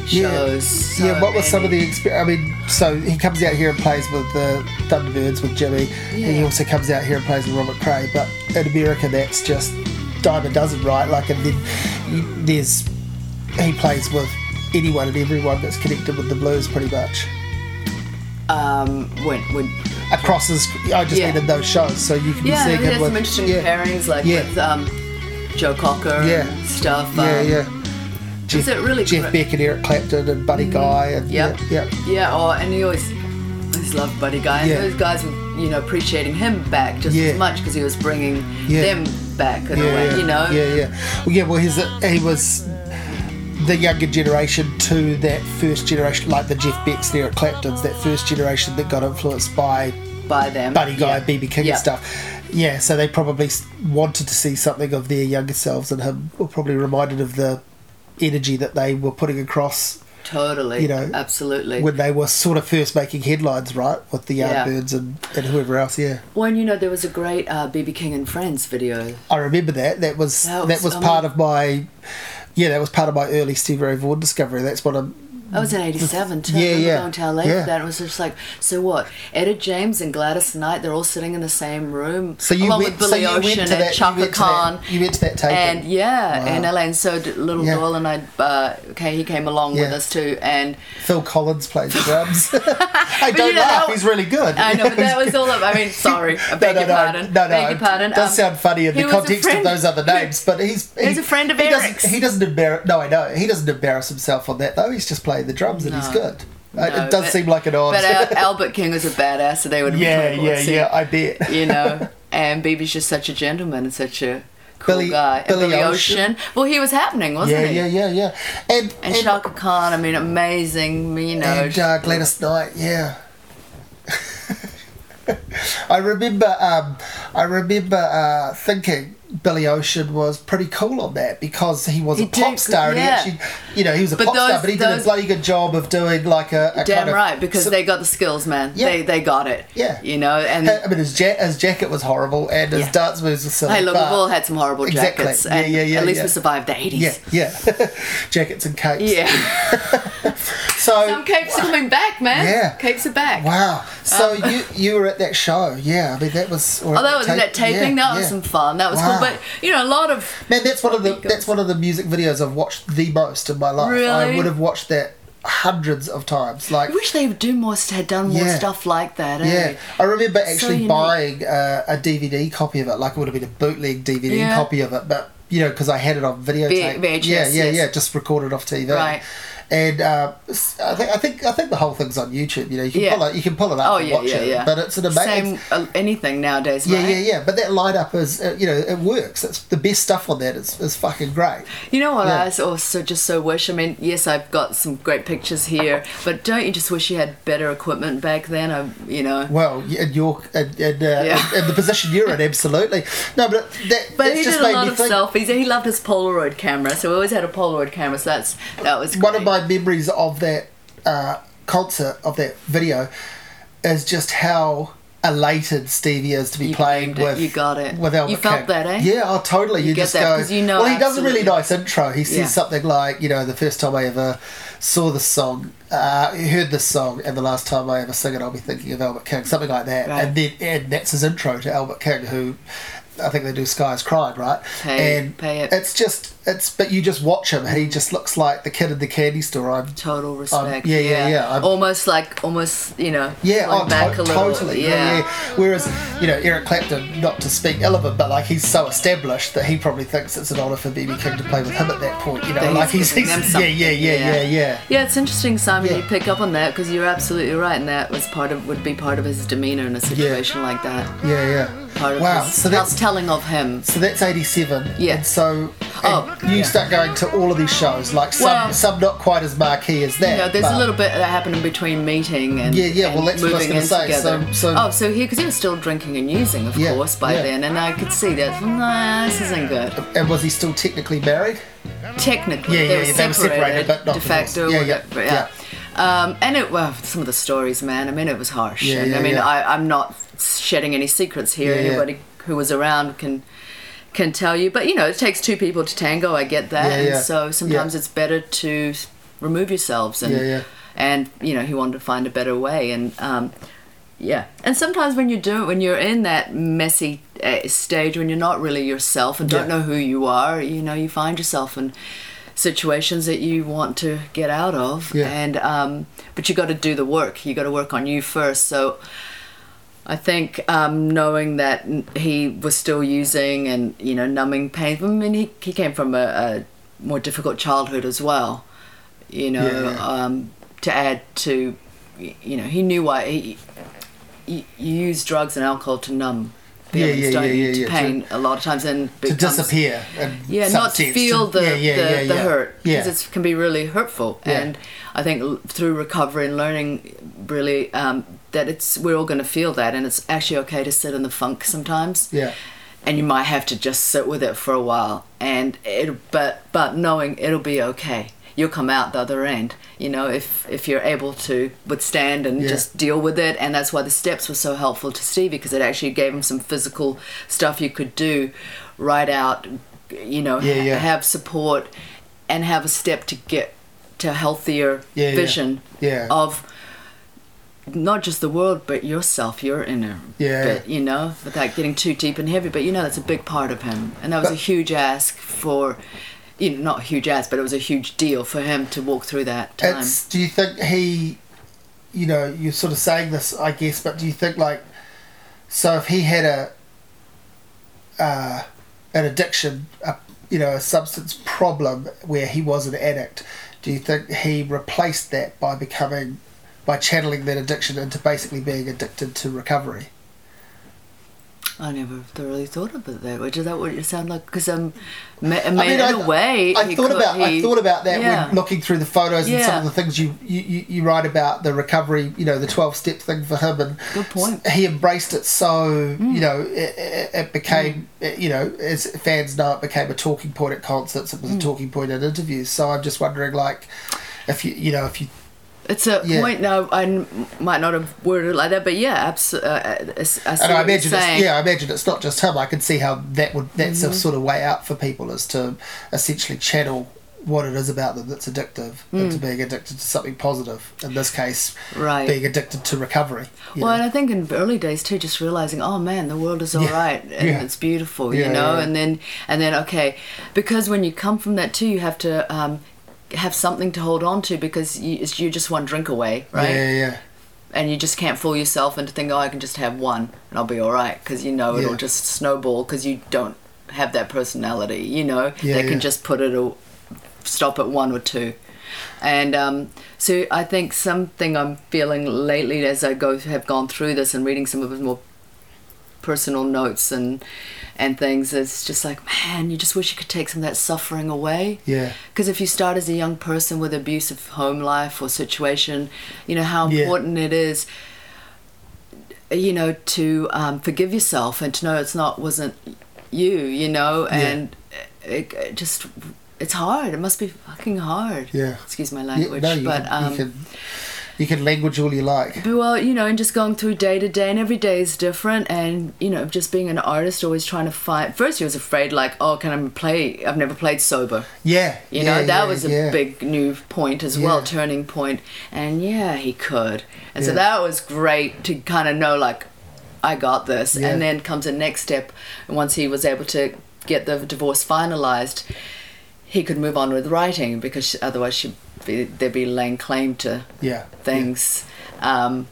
Yeah. shows. so yeah, what was some of the experience? I mean, so he comes out here and plays with the Thunderbirds with Jimmy, and he also comes out here and plays with Robert Cray. But in America, that's just dime a dozen, right? Like, and then there's he plays with anyone and everyone that's connected with the blues, pretty much um when when across his. I just Yeah. in those shows, so you can yeah, be seeing him with some interesting yeah, pairings like Yeah. with um Joe Cocker Yeah. stuff. Yeah, um, yeah. Jeff, it really Jeff? Beck and Eric Clapton and Buddy Guy and Yep. yeah, yeah. Yeah, oh, and he always, always loved Buddy Guy. And Yeah. those guys were, you know, appreciating him back just Yeah. as much because he was bringing Yeah. them back in yeah, a way, you know? Yeah, yeah. Well, yeah. Well, he's he was the younger generation to that first generation, like the Jeff Becks, Eric Claptons, that first generation that got influenced by By them. Buddy Guy, Yeah. BB King Yeah. and stuff. Yeah, so they probably wanted to see something of their younger selves, and him were probably reminded of the energy that they were putting across Totally. you know, absolutely. when they were sort of first making headlines, right, with the Yeah. Yardbirds and, and whoever else. Yeah, when you know there was a great uh, BB King and Friends video. I remember that. That was That that was- was, part of my. Yeah, that was part of my early Stevie Ray Vaughan discovery. That's what I'm. I was in '87 too. Yeah, yeah, Going to LA yeah. for that. It was just like, so what? Etta James and Gladys Knight, they're all sitting in the same room, So you along went. with so Billy you went Ocean to and that. Chaka you Khan. that. You went to that taping. And yeah, Wow. in LA, and so Little Yeah. Doyle and I. Uh, okay, he came along with us too, and Phil Collins played the drums. I don't you know, laugh. He's really good. I know, but that was all. Of, I mean, sorry, I beg no, your no, pardon. No, no, beg your pardon. It does Um, sound funny in the context of those other names, but he's He was a friend of he doesn't- Eric's. He doesn't embarrass. No, I know he doesn't embarrass himself on that though. He's just playing the drums and he's No. good. Uh, No, it does but- seem like an odd. But uh, Albert King was a badass, so they would have yeah, been yeah, yeah. I bet. you know. And BB's just such a gentleman and such a cool Billy- guy. And Billy Billy Ocean. Ocean. Well, he was happening, wasn't Yeah, he? yeah, yeah, yeah. And And, and, Chaka Khan, I mean, amazing, you know. and uh, Gladys Knight, yeah. I remember, um, I remember uh, thinking Billy Ocean was pretty cool on that because he was He a pop did, star. And he actually, you know, he was a But pop star, but he did a bloody good job of doing like a, a Damn kind of, right, because so- they got the skills, man. Yeah. They they got it. Yeah. You know, and I mean, his, ja- his jacket was horrible and his Yeah. dance moves were silly. hey, look, we've all had some horrible Exactly. jackets. Yeah, And yeah, yeah, At least yeah. we survived the 80s. Yeah, yeah. Jackets and capes. Yeah. So Some capes are coming back, man. Yeah. Capes are back. Wow. So Um, you you were at that show, yeah. I mean that was. Oh, at that was tape- that taping. yeah, that was yeah. some fun. That was Wow. cool. But you know, a lot of Man, that's one of the that's one of the music videos I've watched the most in my life. Really? I would have watched that hundreds of times. Like I wish they would do more, had done more Yeah. stuff like that. yeah, Eh? I remember actually unique. buying uh, a DVD copy of it. Like it would have been a bootleg DVD Yeah. copy of it, but you know because I had it on videotape. VHS, yeah, yeah, yes. yeah. Just recorded off TV. Right. And uh, I think I think I think the whole thing's on YouTube. You know, you can Yeah. pull it, you can pull it up Oh and yeah, watch yeah, it. yeah. But it's an amazing. Same uh, anything nowadays, Yeah, right? yeah, yeah. But that light up is, uh, you know, it works. It's the best stuff on that is, is fucking great. You know what Yeah. I also just so wish? I mean, yes, I've got some great pictures here, but don't you just wish you had better equipment back then? I, you know. Well, in your in, in, uh, Yeah. in the position you're in, absolutely. No, but that But that's he just did a lot of think. selfies. He loved his Polaroid camera, so we always had a Polaroid camera. So that's that was One of great. My memories of that uh, concert of that video is just how elated Stevie is to be You playing with. You got it. With Albert You felt King. that, eh? Yeah, oh, totally. You, get just that, go. you know well, he does a really nice intro. He says Yeah. something like, you know, the first time I ever saw this song, uh, heard this song, and the last time I ever sing it, I'll be thinking of Albert King, something like that. Right. And then, and that's his intro to Albert King, who I think they do "Skies Crying," right? Pay- and pay it. it's just, it's, but you just watch him, and he just looks like the kid in the candy store. I'm Total respect. yeah, yeah, yeah, I'm- almost like, almost, you know, yeah, oh, back to- a little. totally. Yeah. yeah. Whereas, you know, Eric Clapton, not to speak ill of him, but like he's so established that he probably thinks it's an honour for BB King to play with him at that point. You know, That like he's he's, yeah, yeah, yeah, yeah, yeah. Yeah, it's interesting, Simon. Yeah. You pick up on that because you're absolutely right, and that was part of would be part of his demeanor in a situation like that. Yeah, yeah. Part of Wow. his So that's telling of him. so that's eighty seven. Yeah. So and Oh, you yeah. start going to all of these shows, like some Well- some not quite as marquee as that. You know, there's but- a little bit that happened in between meeting and Yeah, yeah, well, and that's what I was gonna in say, so- together. so- oh, so he because he was still drinking and using, of Yeah, course, by yeah. then, and I could see that. Nah, this isn't good. And was he still technically married? Technically, Yeah, they, yeah, were yeah, they were separated, separated, but not de facto. Yeah, yeah, whatever, yeah. Um, and it well, some of the stories, man. I mean, it was harsh. Yeah, and yeah, I mean, yeah. I, I'm not shedding any secrets here. Yeah, yeah. Anybody who was around can can tell you. But you know, it takes two people to tango. I get that. Yeah, and so sometimes Yeah. it's better to remove yourselves and Yeah, yeah. and you know he wanted to find a better way and um, yeah and sometimes when you do it, when you're in that messy uh, stage when you're not really yourself and don't Yeah. know who you are you know you find yourself in situations that you want to get out of Yeah. and um, but you got to do the work you got to work on you first so I think um, knowing that he was still using and you know numbing pain. I mean, he, he came from a, a more difficult childhood as well. You know, Yeah. um, to add to, you know, he knew why he, he, you use drugs and alcohol to numb feelings, yeah, don't yeah, you? yeah, to yeah, to- pain a lot of times and to disappear. yeah, not to feel the the, the hurt because it can be really hurtful. And I think through recovery and learning, really, um, that it's we're all going to feel that, and it's actually okay to sit in the funk sometimes. Yeah. And you might have to just sit with it for a while, and it, but but knowing it'll be okay. You'll come out the other end, you know, if if you're able to withstand and Yeah. just deal with it. And that's why the steps were so helpful to Steve because it actually gave him some physical stuff you could do, write out, you know, Yeah, ha- have support, and have a step to get to healthier Yeah, yeah. vision Yeah. of not just the world but yourself, your inner Yeah. bit, you know, without getting too deep and heavy. But you know, that's a big part of him, and that was a huge ask for, you know, not a huge ask, but it was a huge deal for him to walk through that time. It's, do you think he, you know, you're sort of saying this, I guess, but do you think like, so if he had a, uh, an addiction, a, you know, a substance problem where he was an addict, do you think he replaced that by becoming, by channeling that addiction into basically being addicted to recovery? I never thoroughly thought of it that way. Is that what you sound like? Because um, I mean, I mean, in I, a way, I thought could- about I thought about that yeah. when looking through the photos and some of the things you, you, you, write about the recovery, you know, the twelve step thing for him, and Good point. he embraced it so Mm. you know it, it, it became it- you know as fans know it became a talking point at concerts. It was Mm. a talking point in interviews. So I'm just wondering, like, if you you know if you It's a Yeah. point now. I might not have worded it like that, but yeah, absolutely. Uh, I and I what you're imagine it's, yeah I imagine it's not just him. I can see how that would that's Mm-hmm. a sort of way out for people is to essentially channel what it is about them that's addictive into being addicted to something positive. In this case, Mm. Right. being addicted to recovery. Well, know. and I think in early days too, just realizing, oh man, the world is all Yeah. right and Yeah. it's beautiful, Yeah, you know. And then, and then, okay, because when you come from that too, you have to um, have something to hold on to because you, you're just one drink away, right? Yeah, yeah, And you just can't fool yourself into thinking, oh, I can just have one and I'll be all right, because you know it'll Yeah. just snowball because you don't have that personality, you know. Yeah, they yeah. can just put it, a, stop at one or two. And um, so I think something I'm feeling lately as I go have gone through this and reading some of his more personal notes and and things it's just like man you just wish you could take some of that suffering away yeah. because if you start as a young person with abusive home life or situation you know how Yeah. important it is you know to um, forgive yourself and to know it's not wasn't you you know and it, it just it's hard it must be fucking hard Yeah. excuse my Yeah, language no, but um can you can language all you like. well, you know, and just going through day to day, and every day is different, and you know, just being an artist, always trying to find. First, he was afraid, like, oh, can I play? I've never played sober. Yeah, You yeah, know, that yeah, was a yeah. big new point as well, turning point. And yeah, he could, and so that was great to kind of know, like, I got this. And then comes the next step, and once he was able to get the divorce finalized, he could move on with writing because otherwise she'd be, there'd be laying claim to Yeah, things. Um,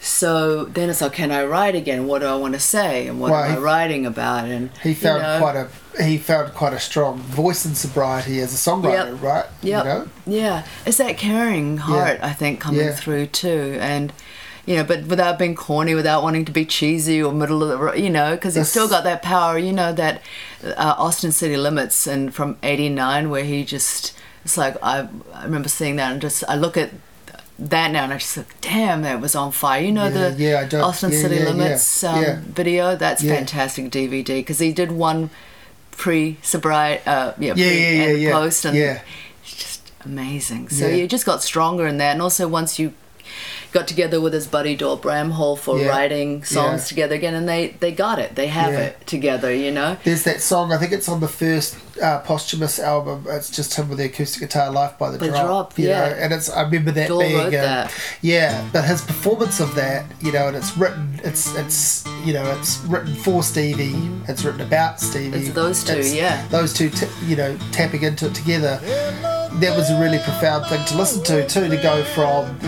so then it's like, can I write again? What do I want to say? And what Well, am I writing about? And He found you know, quite a he found quite a strong voice in sobriety as a songwriter, Yep. right? Yep. You know? Yeah, it's that caring heart I think coming Yeah. through too, and you know, but without being corny, without wanting to be cheesy or middle of the, ro- you know, because he's still got that power. You know that uh, Austin City Limits and from '89 where he just it's like I I remember seeing that and just I look at that now and I just like, damn, that was on fire. You know Yeah, the yeah, Austin yeah, City Limits Um, video. That's fantastic DVD because he did one pre sobriety, uh, yeah, Yeah, pre yeah, yeah, and post, and Yeah. it's just amazing. So you just got stronger in that, and also once you got together with his buddy Doyle Bramhall for Yeah. writing songs Yeah. together again, and they they got it. They have Yeah. it together. You know. There's that song. I think it's on the first uh, posthumous album. It's just him with the acoustic guitar, "Life by the, The Drop." Drop, you yeah. know, and it's. I remember that being. uh, that. Yeah, but his performance of that, you know, and it's written. It's it's you know, it's written for Stevie. It's written about Stevie. It's those two, yeah. Those two, t- you know, tapping into it together. That was a really profound thing to listen to too. To go from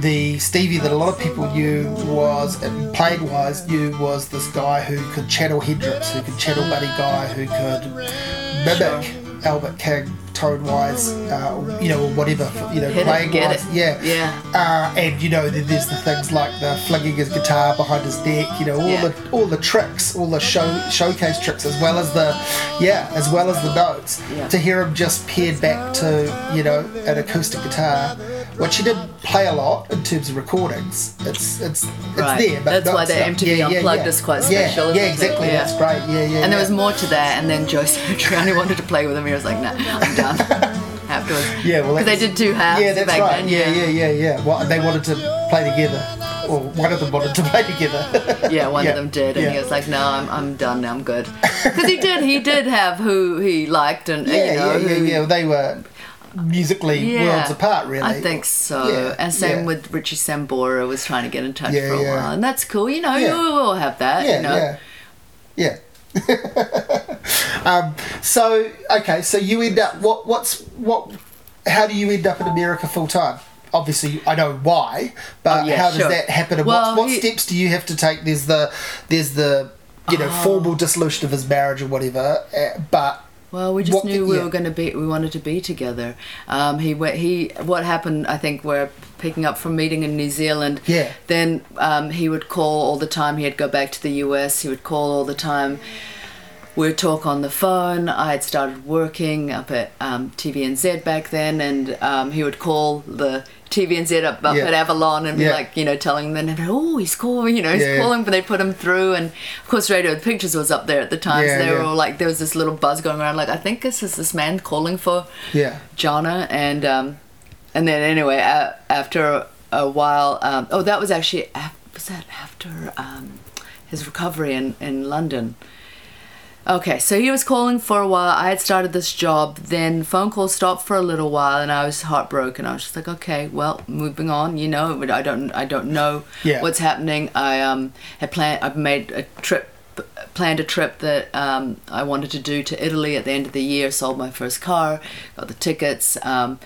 the Stevie that a lot of people knew was, and played wise, knew was this guy who could channel Hendrix, who could channel Buddy Guy, who could mimic Albert King tone wise, uh, you know, or whatever, you know, playing wise. it. Yeah. Yeah. Uh, and you know, then there's the things like the flinging his guitar behind his neck, you know, all Yeah. the all the tricks, all the show showcase tricks, as well as the, yeah, as well as the notes. Yeah. To hear him just paired back to, you know, an acoustic guitar, which he didn't play a lot in terms of recordings. It's it's it's Right. there, but That's why the. MTV Unplugged is quite special, Yeah, it? exactly. Yeah. That's great. Yeah, yeah. And there was more to that, and then Joe Satriani wanted to play with him. He was like, "Nah, I'm done." Afterwards, Yeah, well, because they did two halves Yeah, that's back right. then. yeah, yeah, yeah, yeah. Well, they wanted to play together, or one of them wanted to play together. Yeah, one Yeah, of them did, and he was like, "No, I'm, I'm done. now, I'm good." Because he did, he did have who he liked, and yeah, you know, yeah, yeah, yeah. They were musically Yeah, worlds apart, really. I think so. Yeah, and same yeah. with Richie Sambora was trying to get in touch Yeah, for a yeah. while, and that's cool. You know, Yeah. you will have that. Yeah, you know, yeah, yeah. um, so okay, so you end up what? What's what? How do you end up in America full time? Obviously, I know why, but Oh, yeah, how does sure. that happen? And Well, what, what he- steps do you have to take? There's the there's the you know Oh. formal dissolution of his marriage or whatever, uh, but Well, we just What knew we yeah. were going to be. We wanted to be together. Um, he. He. What happened? I think we're picking up from meeting in New Zealand. Yeah. Then um, he would call all the time. He'd go back to the US. He would call all the time. We'd talk on the phone. I had started working up at um, TVNZ back then, and um, he would call the TVNZ up, up Yeah. at Avalon and be Yeah. like, you know, telling them, oh, he's calling, you know, he's Yeah, calling, but they put him through. And of course, Radio Pictures was up there at the time, so they were all like, there was this little buzz going around, like, I think this is this man calling for yeah, Janna, and um, and then anyway, after a while, um, oh, that was actually was that after um, his recovery in in London. Okay, so he was calling for a while. I had started this job. Then phone calls stopped for a little while, and I was heartbroken. I was just like, okay, well, moving on. You know, but I don't, I don't know Yeah. what's happening. I um had planned. I've made a trip, planned a trip that um I wanted to do to Italy at the end of the year. Sold my first car, got the tickets. Um,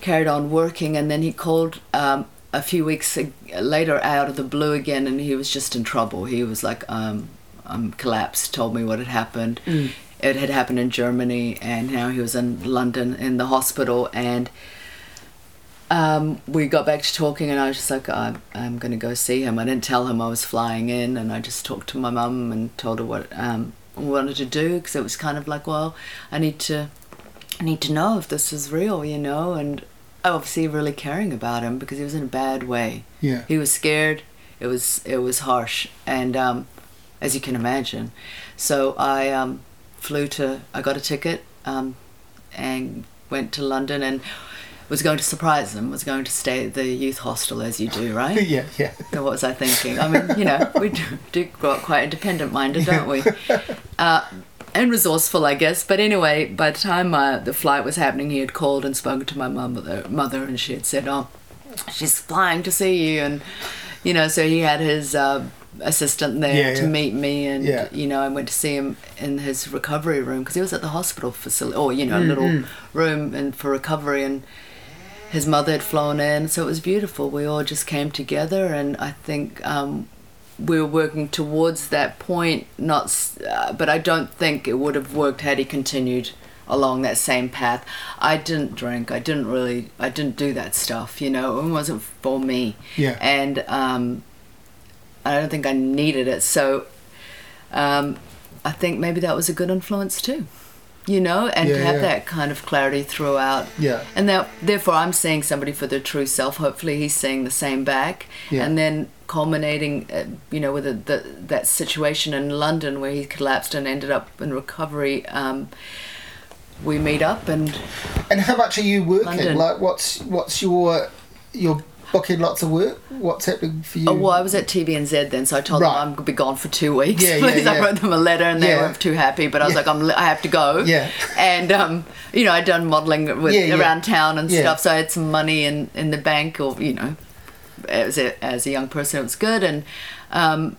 carried on working, and then he called um a few weeks later out of the blue again, and he was just in trouble. He was like, um, I'm collapsed. Told me what had happened. It had happened in Germany, and now he was in London in the hospital. And um, we got back to talking, and I was just like, I'm, I'm going to go see him. I didn't tell him I was flying in, and I just talked to my mum and told her what um, I wanted to do because it was kind of like, well, I need to, I need to know if this is real, you know, and obviously really caring about him because he was in a bad way. yeah. He was scared. It was it was harsh, and um, as you can imagine, so I um, flew to. I got a ticket um, and went to London and was going to surprise them. Was going to stay at the youth hostel as you do, right? yeah, yeah. So what was I thinking? I mean, you know, we do, do grow up quite independent minded, don't we? Uh, and resourceful, I guess. But anyway, by the time uh, the flight was happening, he had called and spoken to my mother, mother, and she had said, "Oh, she's flying to see you," and you know, so he had his uh, assistant there Yeah, to yeah. meet me, and Yeah. you know, I went to see him in his recovery room because he was at the hospital facility, or you know, a Mm-hmm. little room and for recovery, and his mother had flown in, so it was beautiful. We all just came together, and I think um, we were working towards that point. Not, uh, but I don't think it would have worked had he continued along that same path. I didn't drink. I didn't really. I didn't do that stuff. You know, it wasn't for me. Yeah. And um, I don't think I needed it. So um, I think maybe that was a good influence too. You know, and Yeah, to have yeah. that kind of clarity throughout. Yeah. And that, therefore, I'm seeing somebody for their true self. Hopefully, he's seeing the same back. Yeah. And then culminating, uh, you know, with the, the, that situation in London where he collapsed and ended up in recovery. Um, we meet up and And how much are you working? London. Like, what's what's your your booking lots of work? What's happening for you? Oh, well, I was at TVNZ then, so I told Right. them I'm going to be gone for two weeks. Yeah, yeah, Please, I wrote them a letter and they Yeah. were too happy, but I was Yeah. like, I'm, I have to go. Yeah. And, um, you know, I'd done modelling with, Yeah, yeah. around town and Yeah. stuff, so I had some money in, in the bank, or, you know, as a, as a young person, it was good. And, um,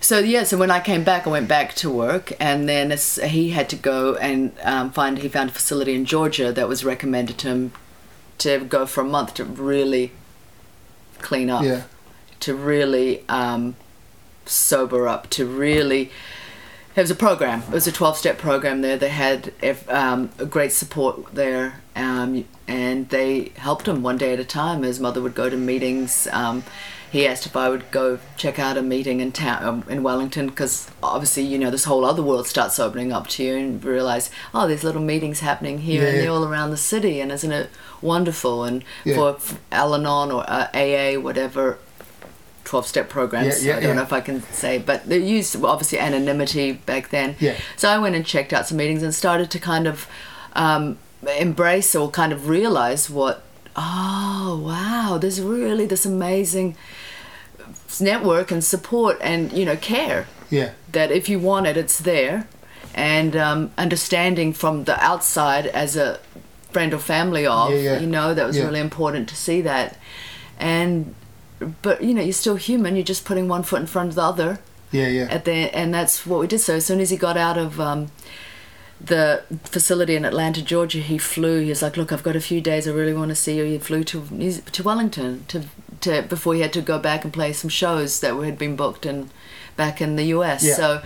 so yeah, so when I came back, I went back to work, and then he had to go and um, find he found a facility in Georgia that was recommended to him to go for a month to really clean up, Yeah. to really um, sober up, to really. It was a program. It was a twelve-step program there. They had um, a great support there, um, and they helped him one day at a time. His mother would go to meetings. Um, he asked if I would go check out a meeting in town um, in Wellington because obviously you know this whole other world starts opening up to you and realize oh there's little meetings happening here and Yeah. they're all around the city and isn't it wonderful and Yeah. for Al-Anon or uh, AA whatever 12 step programs Yeah, yeah, I don't yeah. know if I can say but they used obviously anonymity back then Yeah. so I went and checked out some meetings and started to kind of um, embrace or kind of realize what oh wow there's really this amazing network and support and you know care Yeah. that if you want it it's there and um, understanding from the outside as a friend or family of Yeah, yeah. you know that was Yeah. really important to see that and but you know you're still human you're just putting one foot in front of the other Yeah. Yeah. at the and that's what we did. So as soon as he got out of um, the facility in Atlanta, Georgia, he flew. He was like, "Look, I've got a few days. I really want to see you." He flew to to Wellington to to before he had to go back and play some shows that had been booked in back in the U.S. Yeah. So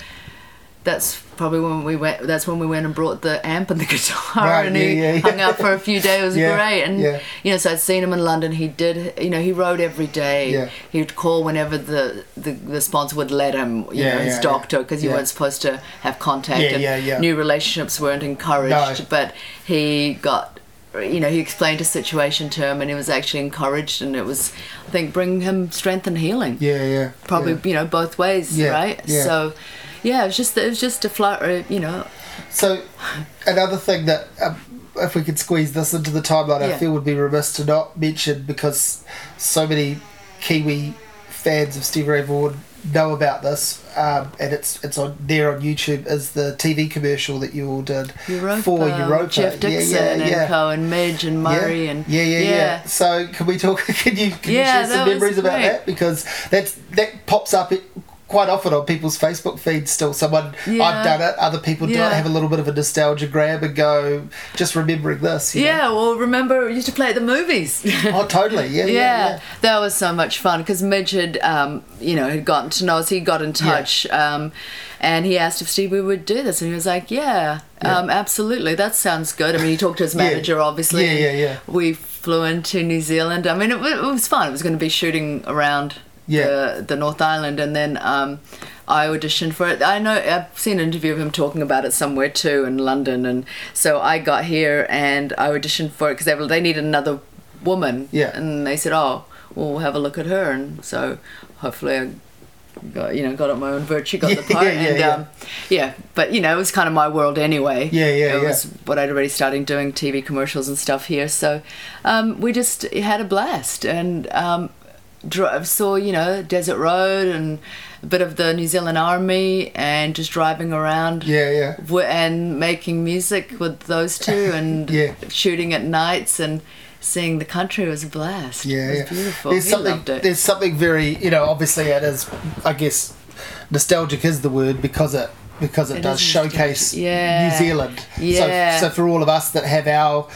that's probably when we went. That's when we went and brought the amp and the guitar, Right, and he yeah, yeah, hung yeah. out for a few days. It was Yeah, great, and yeah. you know, so I'd seen him in London. He did, you know, he wrote every day. Yeah. He'd call whenever the, the, the sponsor would let him, you Yeah, know, his yeah, doctor, because you yeah. weren't supposed to have contact Yeah, and yeah, yeah. new relationships weren't encouraged. No. But he got, you know, he explained his situation to him and he was actually encouraged and it was, I think, bring him strength and healing. Yeah. Yeah. Probably, yeah. you know, both ways, Yeah, right? yeah. So, yeah, it was just, it was just a flight, uh, you know, So, another thing that, um, if we could squeeze this into the timeline, I feel would be remiss to not mention because so many Kiwi fans of Steve Ray Vaughan know about this, um, and it's it's on there on YouTube. Is the TV commercial that you all did Europa, for Europa? Jeff Dixon yeah, yeah. and Co. and Midge and Murray yeah. and yeah, yeah, yeah, yeah. So can we talk? Can you can Yeah, you share some memories about that? Because that's that pops up quite often on people's Facebook feeds. Still, someone Yeah. I've done it. Other people do it. Have a little bit of a nostalgia grab and go, just remembering this. you know? Yeah, well, remember, we used to play at the movies. Oh, totally. Yeah. Yeah. yeah, yeah. that was so much fun because Midge had, um, you know, had gotten to know us. He got in touch, um, and he asked if Stevie would do this, and he was like, "Yeah, Yeah. Um, absolutely. That sounds good." I mean, he talked to his Yeah. manager, obviously. Yeah, yeah, yeah. We flew into New Zealand. I mean, it, it was fun. It was going to be shooting around Yeah. the, the North Island, and then. Um, I auditioned for it. I know I've seen an interview of him talking about it somewhere too in London, and so I got here and I auditioned for it because they, they needed another woman. Yeah. And they said, "Oh, well, we'll have a look at her," and so hopefully I got you know got up my own virtue, got the part, yeah, and yeah. um, yeah. But you know, it was kind of my world anyway. Yeah, yeah, It yeah. was what I'd already started doing TV commercials and stuff here, so um, we just had a blast and. Um, drove, saw you know desert road and a bit of the new zealand army and just driving around Yeah. Yeah. w- and making music with those two and Yeah. shooting at nights and seeing the country was a blast. Yeah, it was yeah. beautiful. There's he something. loved it. There's something very, you know, obviously it is. I guess nostalgic is the word because it because it, It does showcase. Yeah. New Zealand. Yeah. So, so for all of us that have our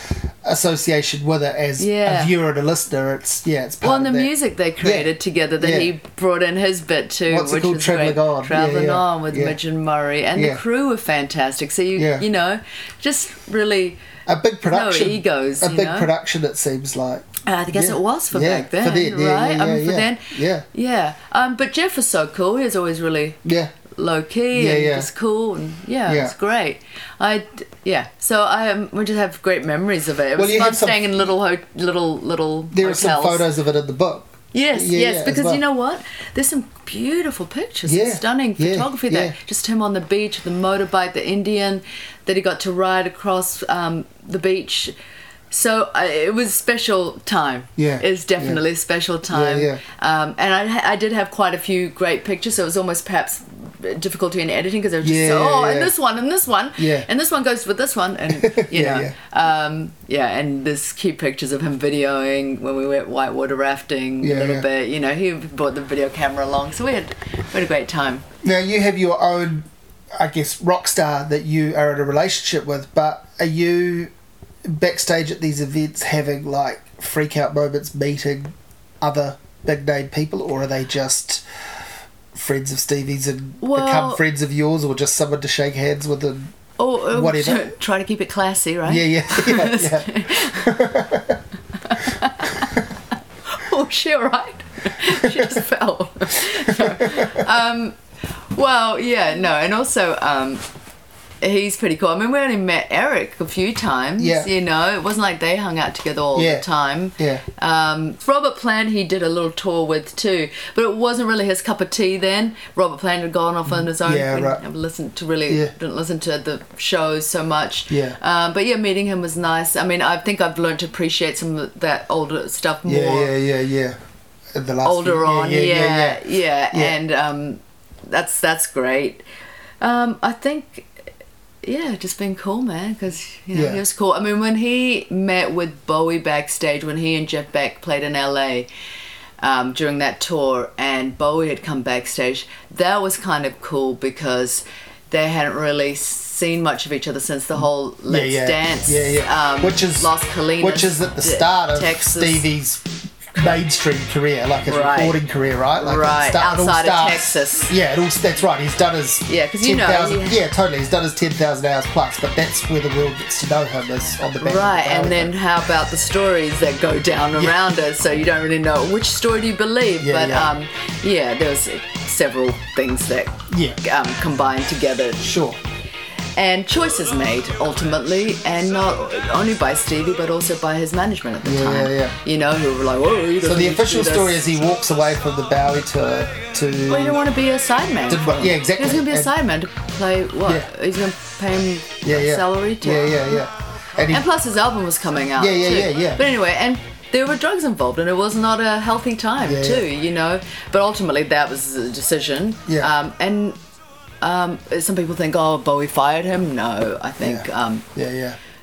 association with it as Yeah. a viewer and a listener, it's yeah, it's part well, and the that. music they created together that Yeah. he brought in his bit too, What's which called? was Travelling great. On. Yeah, Traveling yeah, on with yeah. Midge and Murray, and Yeah. the crew were fantastic. So you, Yeah. you know, just really, A big production. egos, A big know? production. It seems like. I guess Yeah. it was for Yeah, back then, for then, yeah, right? yeah, I mean, for yeah. then, Yeah. yeah. Um, but Jeff was so cool. He was always really Yeah. Low key Yeah, and yeah. just cool and yeah, Yeah. it's great. I yeah, so I um, we just have great memories of it. It Well, was fun some- staying in little ho- little little There are some photos of it in the book. Yes, Yeah, yes, yeah, because well. you know what? There's some beautiful pictures, Yeah, stunning yeah, photography yeah. there. Just him on the beach, the motorbike, the Indian that he got to ride across um, the beach. So uh, it was a special time. Yeah, it's definitely a special time. yeah. Um, and I, I did have quite a few great pictures, so it was almost perhaps difficulty in editing because I was just Yeah, so, oh, yeah. and this one, and this one, Yeah. and this one goes with this one, and you Yeah, know, Um, yeah, and there's cute pictures of him videoing when we went whitewater rafting Yeah, a little yeah. bit. You know, he brought the video camera along, so we had we had a great time. Now you have your own, I guess, rock star that you are in a relationship with, but are you backstage at these events having like freak out moments, meeting other big name people, or are they just friends of Stevie's and Well- become friends of yours, or just someone to shake hands with and Or uh, Whatever. Try to keep it classy, right? yeah, yeah, yeah, yeah. oh, she all right? she just fell. No. Um, well, yeah, no, and also um, he's pretty cool. I mean, we only met Eric a few times. Yeah. You know, it wasn't like they hung out together all Yeah. the time. Yeah. Um, Robert Plant, he did a little tour with too, but it wasn't really his cup of tea then. Robert Plant had gone off on his own. Yeah, right. Never listened to really, Yeah. didn't listen to the shows so much. Yeah. Um, but yeah, meeting him was nice. I mean, I think I've learned to appreciate some of that older stuff more Yeah, yeah, yeah, yeah. The last older few- on, yeah, yeah, Yeah. and um, that's that's great. Um, I think, yeah, just been cool, man, because you know Yeah. he was cool. I mean, when he met with Bowie backstage, when he and Jeff Beck played in LA. Um, during that tour, and Bowie had come backstage. That was kind of cool because they hadn't really seen much of each other since the whole Let's yeah. Dance, Yeah, yeah. Um, Which is- Las Colinas, Which is at the start of Texas. Stevie's mainstream career, like his Right. recording career, right? Like Right, start- outside of Texas. Yeah, it all, that's right. He's done his Yeah, 'cause you know, 10,000 he- yeah, totally. He's done his ten thousand hours plus, but that's where the world gets to know him is on the back. Right, the and then how about the stories that go down around it? So you don't really know which story do you believe. Yeah, but yeah. um, yeah, there's several things that Yeah. um, combine together, sure. And choices made ultimately, and not only by Stevie but also by his management at the Yeah, time. yeah, yeah. You know, who were like, "Oh, So the official story is he walks away from the Bowie tour to. Well, you don't want to be a sideman. Yeah, exactly. He's going to be a sideman to play what? Yeah. He's going to pay him yeah, yeah. salary to Yeah, yeah, yeah. And he, And plus, his album was coming out. Yeah, yeah, too. yeah, yeah. But anyway, and there were drugs involved, and it was not a healthy time, Yeah, too. yeah. You know. But ultimately, that was the decision. Yeah. Um, and um, some people think, oh, Bowie fired him. No, I think Yeah. um, yeah,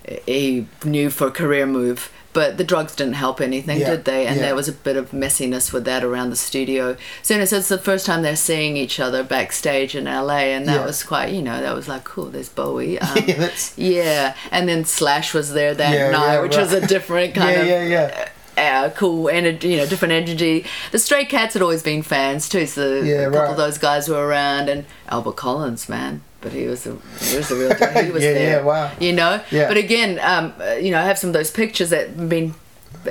yeah. he knew for a career move. But the drugs didn't help anything, Yeah, did they? And yeah. there was a bit of messiness with that around the studio. So you know, so it's the first time they're seeing each other backstage in LA, and that Yeah. was quite, you know, that was like, cool. There's Bowie. Um, Yeah, yeah, and then Slash was there that Yeah, night, yeah, which right. was a different kind Yeah, of yeah, yeah. Uh, cool energy, you know, different energy. The Stray Cats had always been fans too, so Yeah, a couple right. of those guys were around, and Albert Collins, man. But he was a he was a real deal. He was Yeah, there. yeah, wow. You know. Yeah. But again, um, you know, I have some of those pictures that have been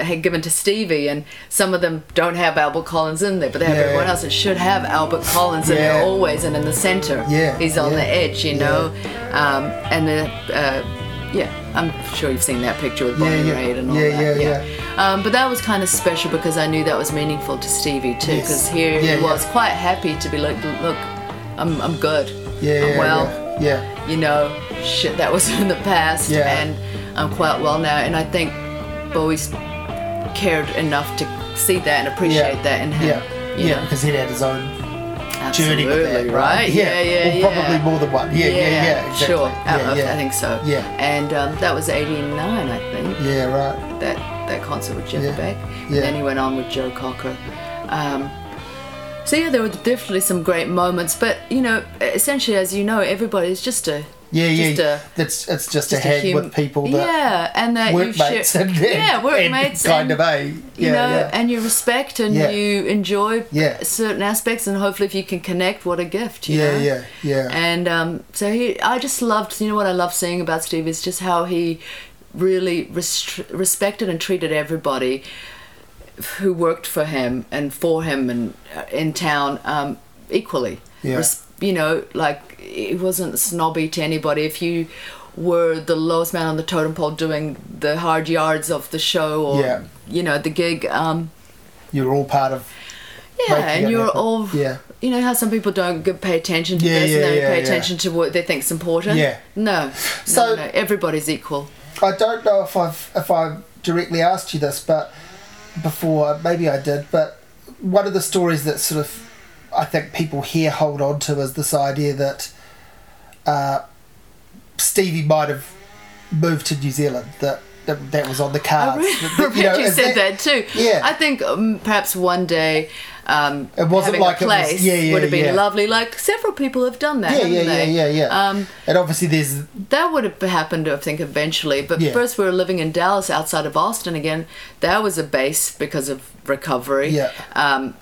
had given to Stevie, and some of them don't have Albert Collins in there, but they have Yeah. everyone else that should have Albert Collins in there Yeah. always and in the center. Yeah, He's on yeah, the edge, you know. Um, and the uh, yeah, I'm sure you've seen that picture with Bonnie yeah. Raitt and all Yeah, that. yeah, Um, but that was kind of special because I knew that was meaningful to Stevie too. Yes. Because here Yeah, he yeah. was quite happy to be like, look, I'm I'm good. Yeah, I'm yeah, well. yeah, yeah. You know, shit that was in the past, Yeah. and I'm quite well now. And I think Bowie's cared enough to see that and appreciate yeah. that in him. Yeah, yeah, because he'd had his own Absolutely, journey with that, right? Yeah, yeah, Or yeah. probably more than one. Yeah, yeah, yeah. exactly. Sure, Yeah, I, yeah. Think so. Yeah. and um, that was '89, I think. Yeah, right. that that concert with Jeff Yeah. Beck. Yeah. Then he went on with Joe Cocker. Um, so yeah, there were definitely some great moments, but you know, essentially, as you know, everybody's just a Yeah, just yeah. a That's it's just, just a hang hum- with people that yeah, and that you workmates share, and, and yeah, and kind and, of a you yeah, know, yeah. and you respect and Yeah. you enjoy Yeah. certain aspects, and hopefully, if you can connect, what a gift, you yeah, know? yeah, yeah, And um, so he, I just loved, you know, what I love seeing about Steve is just how he really restri- respected and treated everybody who worked for him and for him and uh, in town um, equally. Yeah. you know, like he wasn't snobby to anybody. If you were the lowest man on the totem pole doing the hard yards of the show or Yeah. you know the gig, um, You're all part of yeah, and you're all Yeah. You know how some people don't pay attention to Yeah, this yeah, and they yeah, pay attention to what they think's important. Yeah. No. So- no, no, everybody's equal. I don't know if I've if I directly asked you this, but before maybe I did. But one of the stories that sort of I think people here hold on to is this idea that uh, Stevie might have moved to New Zealand. That that, that was on the cards. That- I that, read you, is said that, too. Yeah. I think um, perhaps one day um, It wasn't like a it was- place yeah, yeah, would have been yeah. lovely. Like several people have done that. Yeah, yeah, yeah, yeah, yeah. Um, and obviously, there's that would have happened, I think, eventually. But first, we were living in Dallas, outside of Austin again. That was a base because of recovery. Yeah. Um,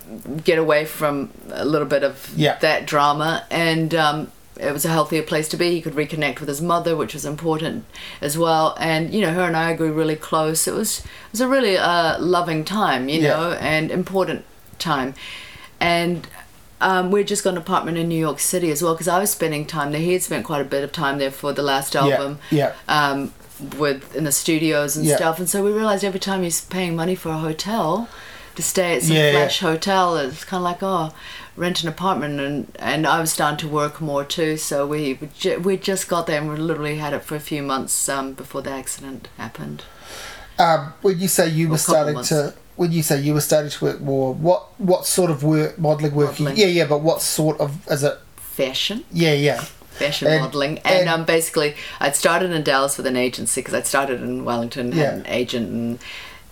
get away from a little bit of Yeah. that drama, and um, it was a healthier place to be. He could reconnect with his mother, which was important as well. And you know, her and I grew really close. It was it was a really uh, loving time, you Yeah. know, and important time. And um, we just got an apartment in New York City as well because I was spending time there. He had spent quite a bit of time there for the last album. yeah. Um, with in the studios and Yeah. stuff, and so we realized every time he's paying money for a hotel to stay at some Yeah, yeah. flash hotel, it's kind of like oh, rent an apartment, and and I was starting to work more too. So we we we just got there and we literally had it for a few months um, before the accident happened. Um, when you say you were starting to, when you say you were starting to work more, what what sort of work modelling work? you- yeah, yeah, but what sort of is it? Fashion. Yeah, yeah, fashion And- modeling and, and- um, basically i'd started in dallas with an agency because i'd started in wellington had an agent and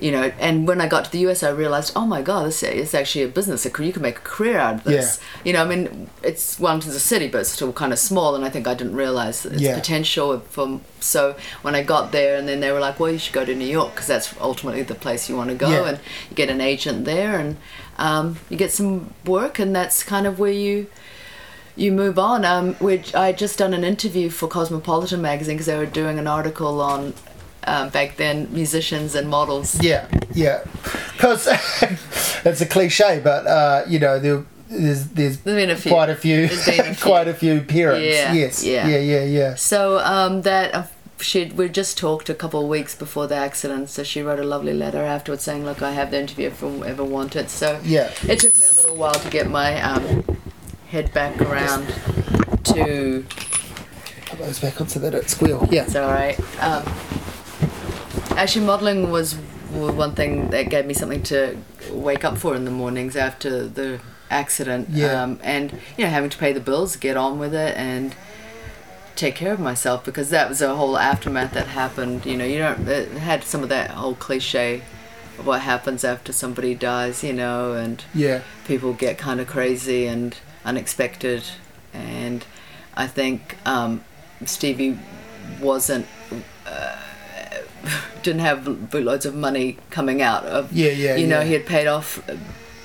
you know and when i got to the us i realized oh my god this is actually a business you can make a career out of this you know i mean it's wellington's a city but it's still kind of small and i think i didn't realize its Yeah. potential from so when i got there and then they were like well you should go to new york because that's ultimately the place you want to go Yeah. and you get an agent there and um, you get some work and that's kind of where you you move on. Um, which I just done an interview for Cosmopolitan magazine because they were doing an article on um, back then musicians and models. yeah, yeah. Because it's a cliche, but uh, you know there. There's, there's a few. quite a few, a few. quite a few parents. Yeah, yes, yeah. yeah, yeah, yeah. So um, that uh, she we just talked a couple of weeks before the accident. So she wrote a lovely letter afterwards saying, "Look, I have the interview if you ever want it." So Yeah. it took me a little while to get my um, head back around to Put those back on so they don't squeal. Yeah, It's all right. Um, actually, modeling was one thing that gave me something to wake up for in the mornings after the accident. Yeah. Um, and you know, having to pay the bills, get on with it, and take care of myself because that was a whole aftermath that happened. You know, you don't it had some of that whole cliche of what happens after somebody dies. You know, and yeah, people get kind of crazy and unexpected and i think um, stevie wasn't uh, didn't have bootloads of money coming out of Yeah, yeah, you know yeah. he had paid off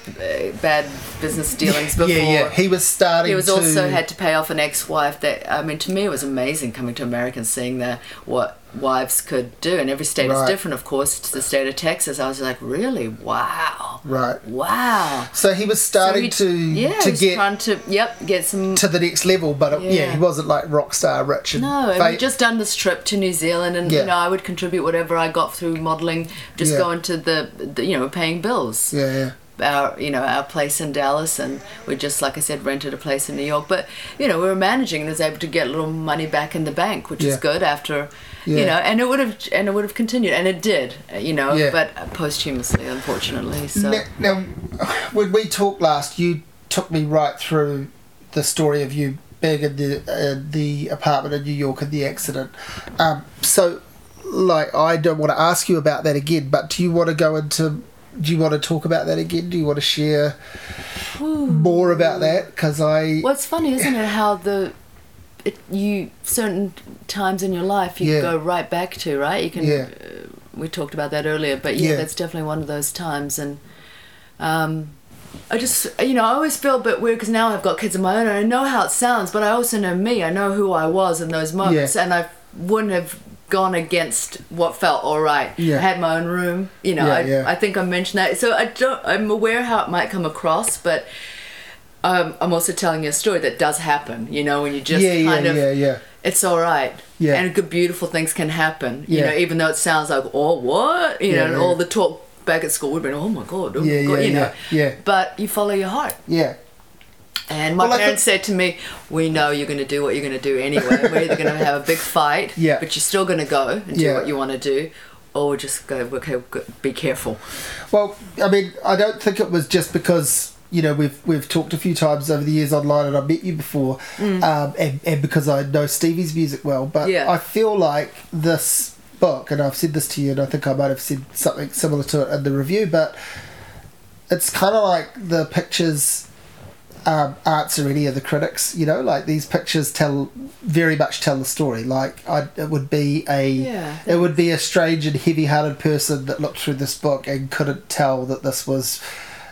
Uh, bad business dealings before yeah, yeah. He was starting. he was to, also had to pay off an ex-wife that I mean to me it was amazing coming to America and seeing the what wives could do and every state Right. is different of course to the state of Texas I was like really wow right. wow So he was starting so to yeah, to he was get trying to yep get some to the next level, but it, yeah. Yeah. he wasn't like rock star rich. And no and fa- we just done this trip to New Zealand and Yeah. you know I would contribute whatever I got through modeling just Yeah. going to the, the you know paying bills yeah, yeah, our you know our place in Dallas and we just like I said rented a place in New York but you know we were managing and was able to get a little money back in the bank which Yeah. is good after Yeah. you know and it would have and it would have continued and it did you know Yeah. but posthumously unfortunately so Now, now, when we talked last, you took me right through the story of you being in the uh, the apartment in New York and the accident. Um, so, like, I don't want to ask you about that again, but do you want to go into? Do you want to talk about that again? Do you want to share more about that? Because I, What's funny, isn't it, how the it, you certain times in your life you Yeah. go right back to, right? You can. Yeah. Uh, we talked about that earlier, but yeah, Yeah. that's definitely one of those times, and um, I just you know I always feel a bit weird because now I've got kids of my own, and I know how it sounds, but I also know me. I know who I was in those moments, and I wouldn't have gone against what felt all right. Yeah. I had my own room, you know. Yeah, I, yeah. I think I mentioned that, so I don't. I'm aware how it might come across, but um, I'm also telling you a story that does happen. You know, when you just yeah, yeah, kind of, yeah, yeah, it's all right. Yeah. And good, beautiful things can happen. You Yeah. know, even though it sounds like, oh, what? You Yeah, know, and yeah. all the talk back at school would have been, oh my god, oh Yeah, my god, yeah, you know. yeah, yeah. But you follow your heart. yeah. And my Well, parents said to me, "We know you're going to do what you're going to do anyway. We're either going to have a big fight, Yeah. but you're still going to go and do Yeah. what you want to do, or just go. Okay, be careful." Well, I mean, I don't think it was just because you know we've we've talked a few times over the years online, and I've met you before, um, and, and because I know Stevie's music well. But Mm. Yeah. I feel like this book, and I've said this to you, and I think I might have said something similar to it in the review, but it's kind of like the pictures um, or any of the critics. You know, like these pictures tell very much tell the story. Like I, it would be a Yeah. it would be a strange and heavy-hearted person that looked through this book and couldn't tell that this was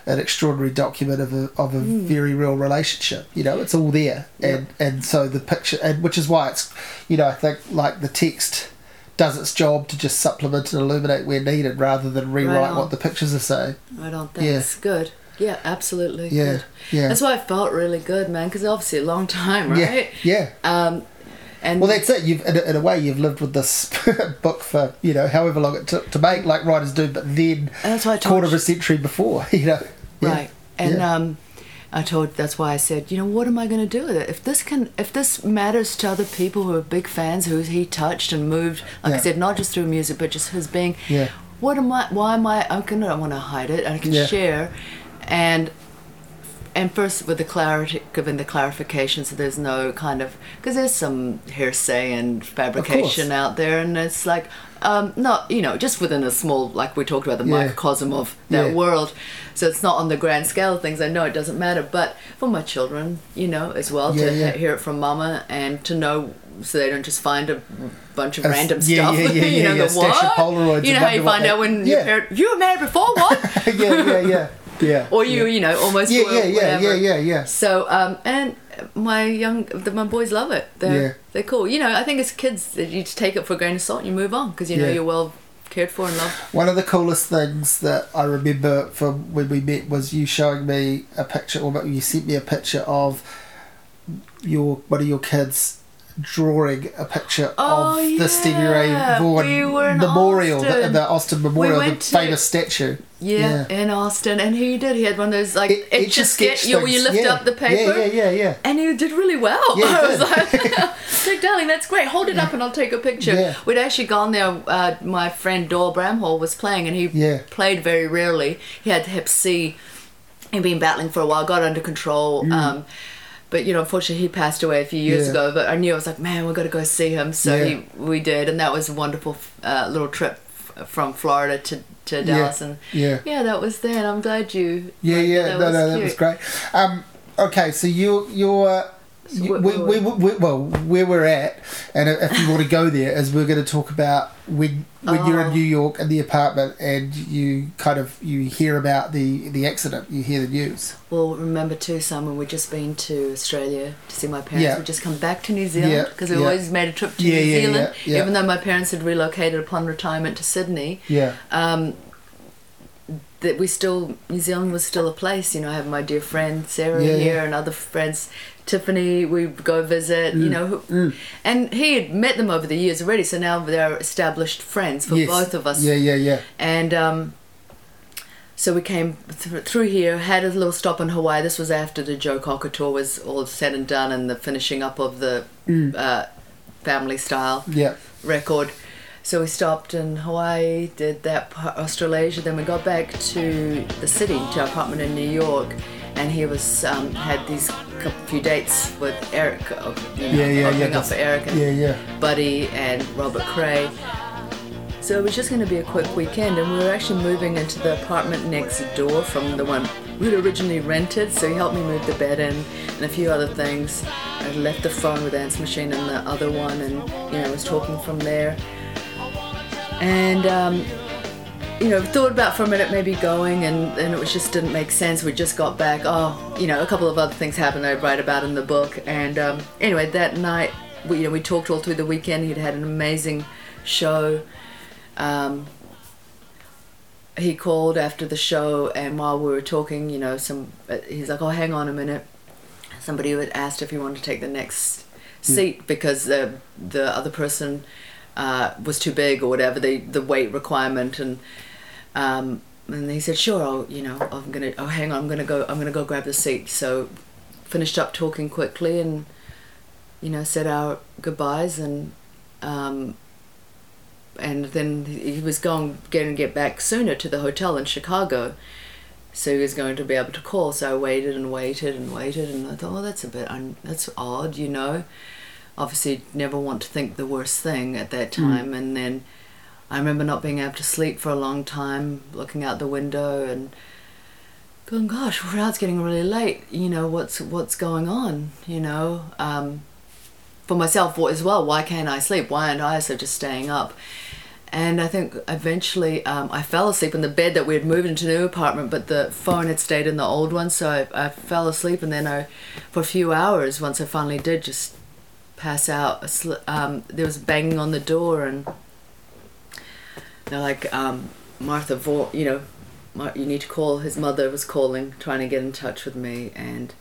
an extraordinary document of a of a very real relationship. You know, it's all there, and and so the picture, and which is why it's, you know, I think like the text does its job to just supplement and illuminate where needed rather than rewrite on. what the pictures are saying. I don't think Yeah. it's good. Yeah, absolutely. Yeah, good. yeah. That's why I felt really good, man, because obviously a long time, right? Yeah, yeah. Um, and Well, that's it. You've in a, in a way you've lived with this book for you know however long it took to make, like writers do, but then that's why I told quarter of a century before, you know. Yeah. Right. And Yeah. um, I told that's why I said, you know, what am I going to do with it? If this can, if this matters to other people who are big fans, who he touched and moved, like Yeah. I said, not just through music, but just his being. Yeah. What am I? Why am I? I'm gonna. I want to hide it. I can share, and and first with the clarity, given the clarification, so there's no kind of because there's some hearsay and fabrication out there, and it's like um, not you know just within a small like we talked about the Yeah. microcosm of that Yeah. world, so it's not on the grand scale of things. I know it doesn't matter, but for my children, you know, as well Yeah, to hear it from mama and to know. So they don't just find a bunch of random yeah, stuff. yeah, yeah, you yeah, know, yeah, the what? Polaroids You know how you find out when Yeah. your parent you were married before what? yeah, yeah, yeah, yeah. or you, you know, almost Yeah, yeah, yeah, yeah, yeah, yeah. So, um, and my young, the, my boys love it. They're Yeah. they're cool. You know, I think as kids, you just take it for a grain of salt and you move on because you know Yeah. you're well cared for and loved. One of the coolest things that I remember from when we met was you showing me a picture, or you sent me a picture of your one of your kids drawing a picture Oh, of the Stevie Ray. Vaughan We memorial, the, Austin. the Austin Memorial, the to- famous statue. Yeah, in Austin, and he did. He had one of those like It- it's just sketch you. where You lift Yeah. up the paper. Yeah, yeah, yeah, yeah. And he did really well. Yeah, I was like, like, darling, that's great. Hold it up and I'll take a picture. Yeah. We'd actually gone there. Uh, my friend Doyle Bramhall was playing, and he Yeah. played very rarely. He had Hep C. He'd been battling for a while, got under control. Um, but you know, unfortunately, he passed away a few years. Yeah. ago. But I knew I was like, man, we got to go see him. So Yeah. he, we did, and that was a wonderful uh, little trip f- from Florida to, to Dallas. And Yeah. yeah, that was there. And I'm glad you. Yeah, yeah, That no, was no, that was great. Um, okay, so you, you're, So we, we, we, well, where we're at, and if you want to go there, is we're going to talk about when when you're in Oh. New York in the apartment and you kind of you hear about the the accident, you hear the news. Well, remember too, Simon, we'd just been to Australia to see my parents. Yeah. We'd just come back to New Zealand because we yeah. always made a trip to Yeah, New yeah, Zealand, yeah, yeah. even though my parents had relocated upon retirement to Sydney. Yeah, Um, that we still New Zealand was still a place. You know, I have my dear friend Sarah Yeah, here yeah. and other friends. Tiffany, we go visit, Mm, you know, who, and he had met them over the years already, so now they're established friends for yes. both of us Yeah, yeah, yeah. and um, so we came th- through here, had a little stop in Hawaii. This was after the Joe Cocker tour was all said and done, and the finishing up of the uh, family style Yeah, record. So we stopped in Hawaii, did that Australasia, then we got back to the city, to our apartment in New York, and he was um, had these few dates with Eric, uh, you know, Yeah, yeah, yeah, up for Eric and yeah, yeah. Buddy and Robert Cray. So it was just going to be a quick weekend, and we were actually moving into the apartment next door from the one we'd originally rented. So he helped me move the bed in and a few other things. I left the phone with Ant's machine in the other one, and you know was talking from there. And um, you know, thought about for a minute maybe going, and and it was just didn't make sense. We just got back. Oh, you know, a couple of other things happened. I write about in the book, and um, anyway, that night, we, you know, we talked all through the weekend. He'd had an amazing show. Um, he called after the show, and while we were talking, you know, some uh, he's like, "Oh, hang on a minute." Somebody had asked if he wanted to take the next seat because the the other person uh, was too big or whatever the the weight requirement, and um, and he said, "Sure, I'll you know I'm gonna oh hang on I'm gonna go I'm gonna go grab the seat." So finished up talking quickly and you know said our goodbyes and um, and then he was going going to get back sooner to the hotel in Chicago. So he was going to be able to call. So I waited and waited and waited, and I thought, oh, that's a bit un- that's odd, you know. Obviously, never want to think the worst thing at that time. And then I remember not being able to sleep for a long time, looking out the window, and going, gosh, well, now it's getting really late. You know, what's what's going on? You know, um, for myself as well. Why can't I sleep? Why aren't I so just staying up? And I think eventually um, I fell asleep in the bed that we had moved into a new apartment, but the phone had stayed in the old one. So I, I fell asleep, and then I, for a few hours, once I finally did just pass out, um, there was banging on the door, and they're like, um, Martha, Vaughan, you know, Mar- you need to call. His mother was calling, trying to get in touch with me, and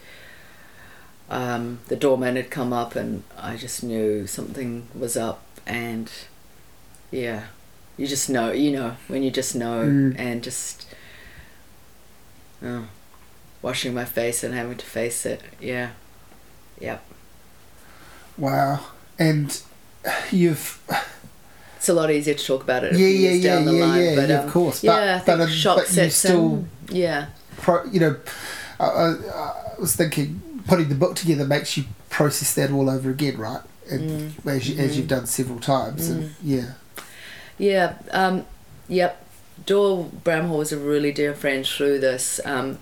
um, the doorman had come up, and I just knew something was up, and yeah, you just know, you know, when you just know, Mm. and just oh, washing my face and having to face it. Yeah, yep. Wow. And you've It's a lot easier to talk about it. Yeah, yeah, yeah, down the yeah, line, yeah, but, yeah, um, of course. But- yeah, but, um, shock but sets still- in. Yeah, pro, you know, I, I, I was thinking putting the book together makes you process that all over again, right? And as, you, as Mhm. you've done several times, and yeah, Yeah, um, yep. Doyle Bramhall was a really dear friend through this. Um,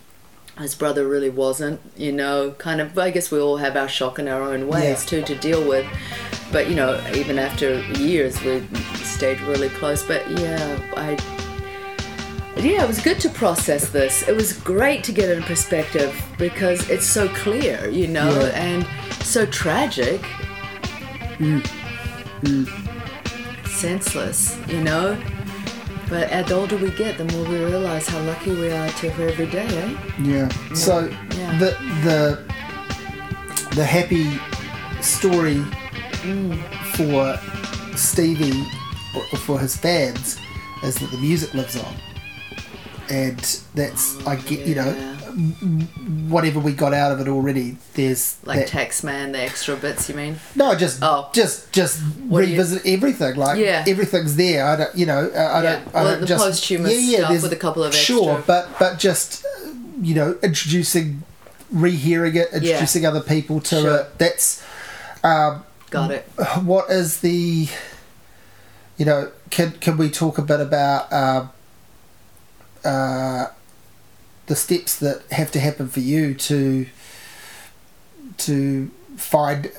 his brother really wasn't, you know, kind of. I guess we all have our shock in our own ways Yeah. too to deal with. But you know, even after years, we stayed really close. But yeah, I. Yeah, it was good to process this. It was great to get it in perspective because it's so clear, you know, Yeah. and so tragic. Mm. Mm. Senseless, you know. But as the older we get, the more we realize how lucky we are to have every day, eh? yeah. So Yeah. the the the happy story Mm. for Stevie or or for his fans is that the music lives on, and that's I get you know Yeah. Whatever we got out of it already. There's Like that, Taxman, the extra bits, you mean? No, just Oh. just just What do you- revisit everything. Like Yeah. everything's there. I don't, you know, uh, I Yeah. don't. I Well, don't the just posthumous stuff there's- with a couple of Sure, but but just uh, you know, introducing, rehearing it, introducing other people to Sure. it. That's um, Got it. what is the. You know, can can we talk a bit about um, uh, the steps that have to happen for you to to find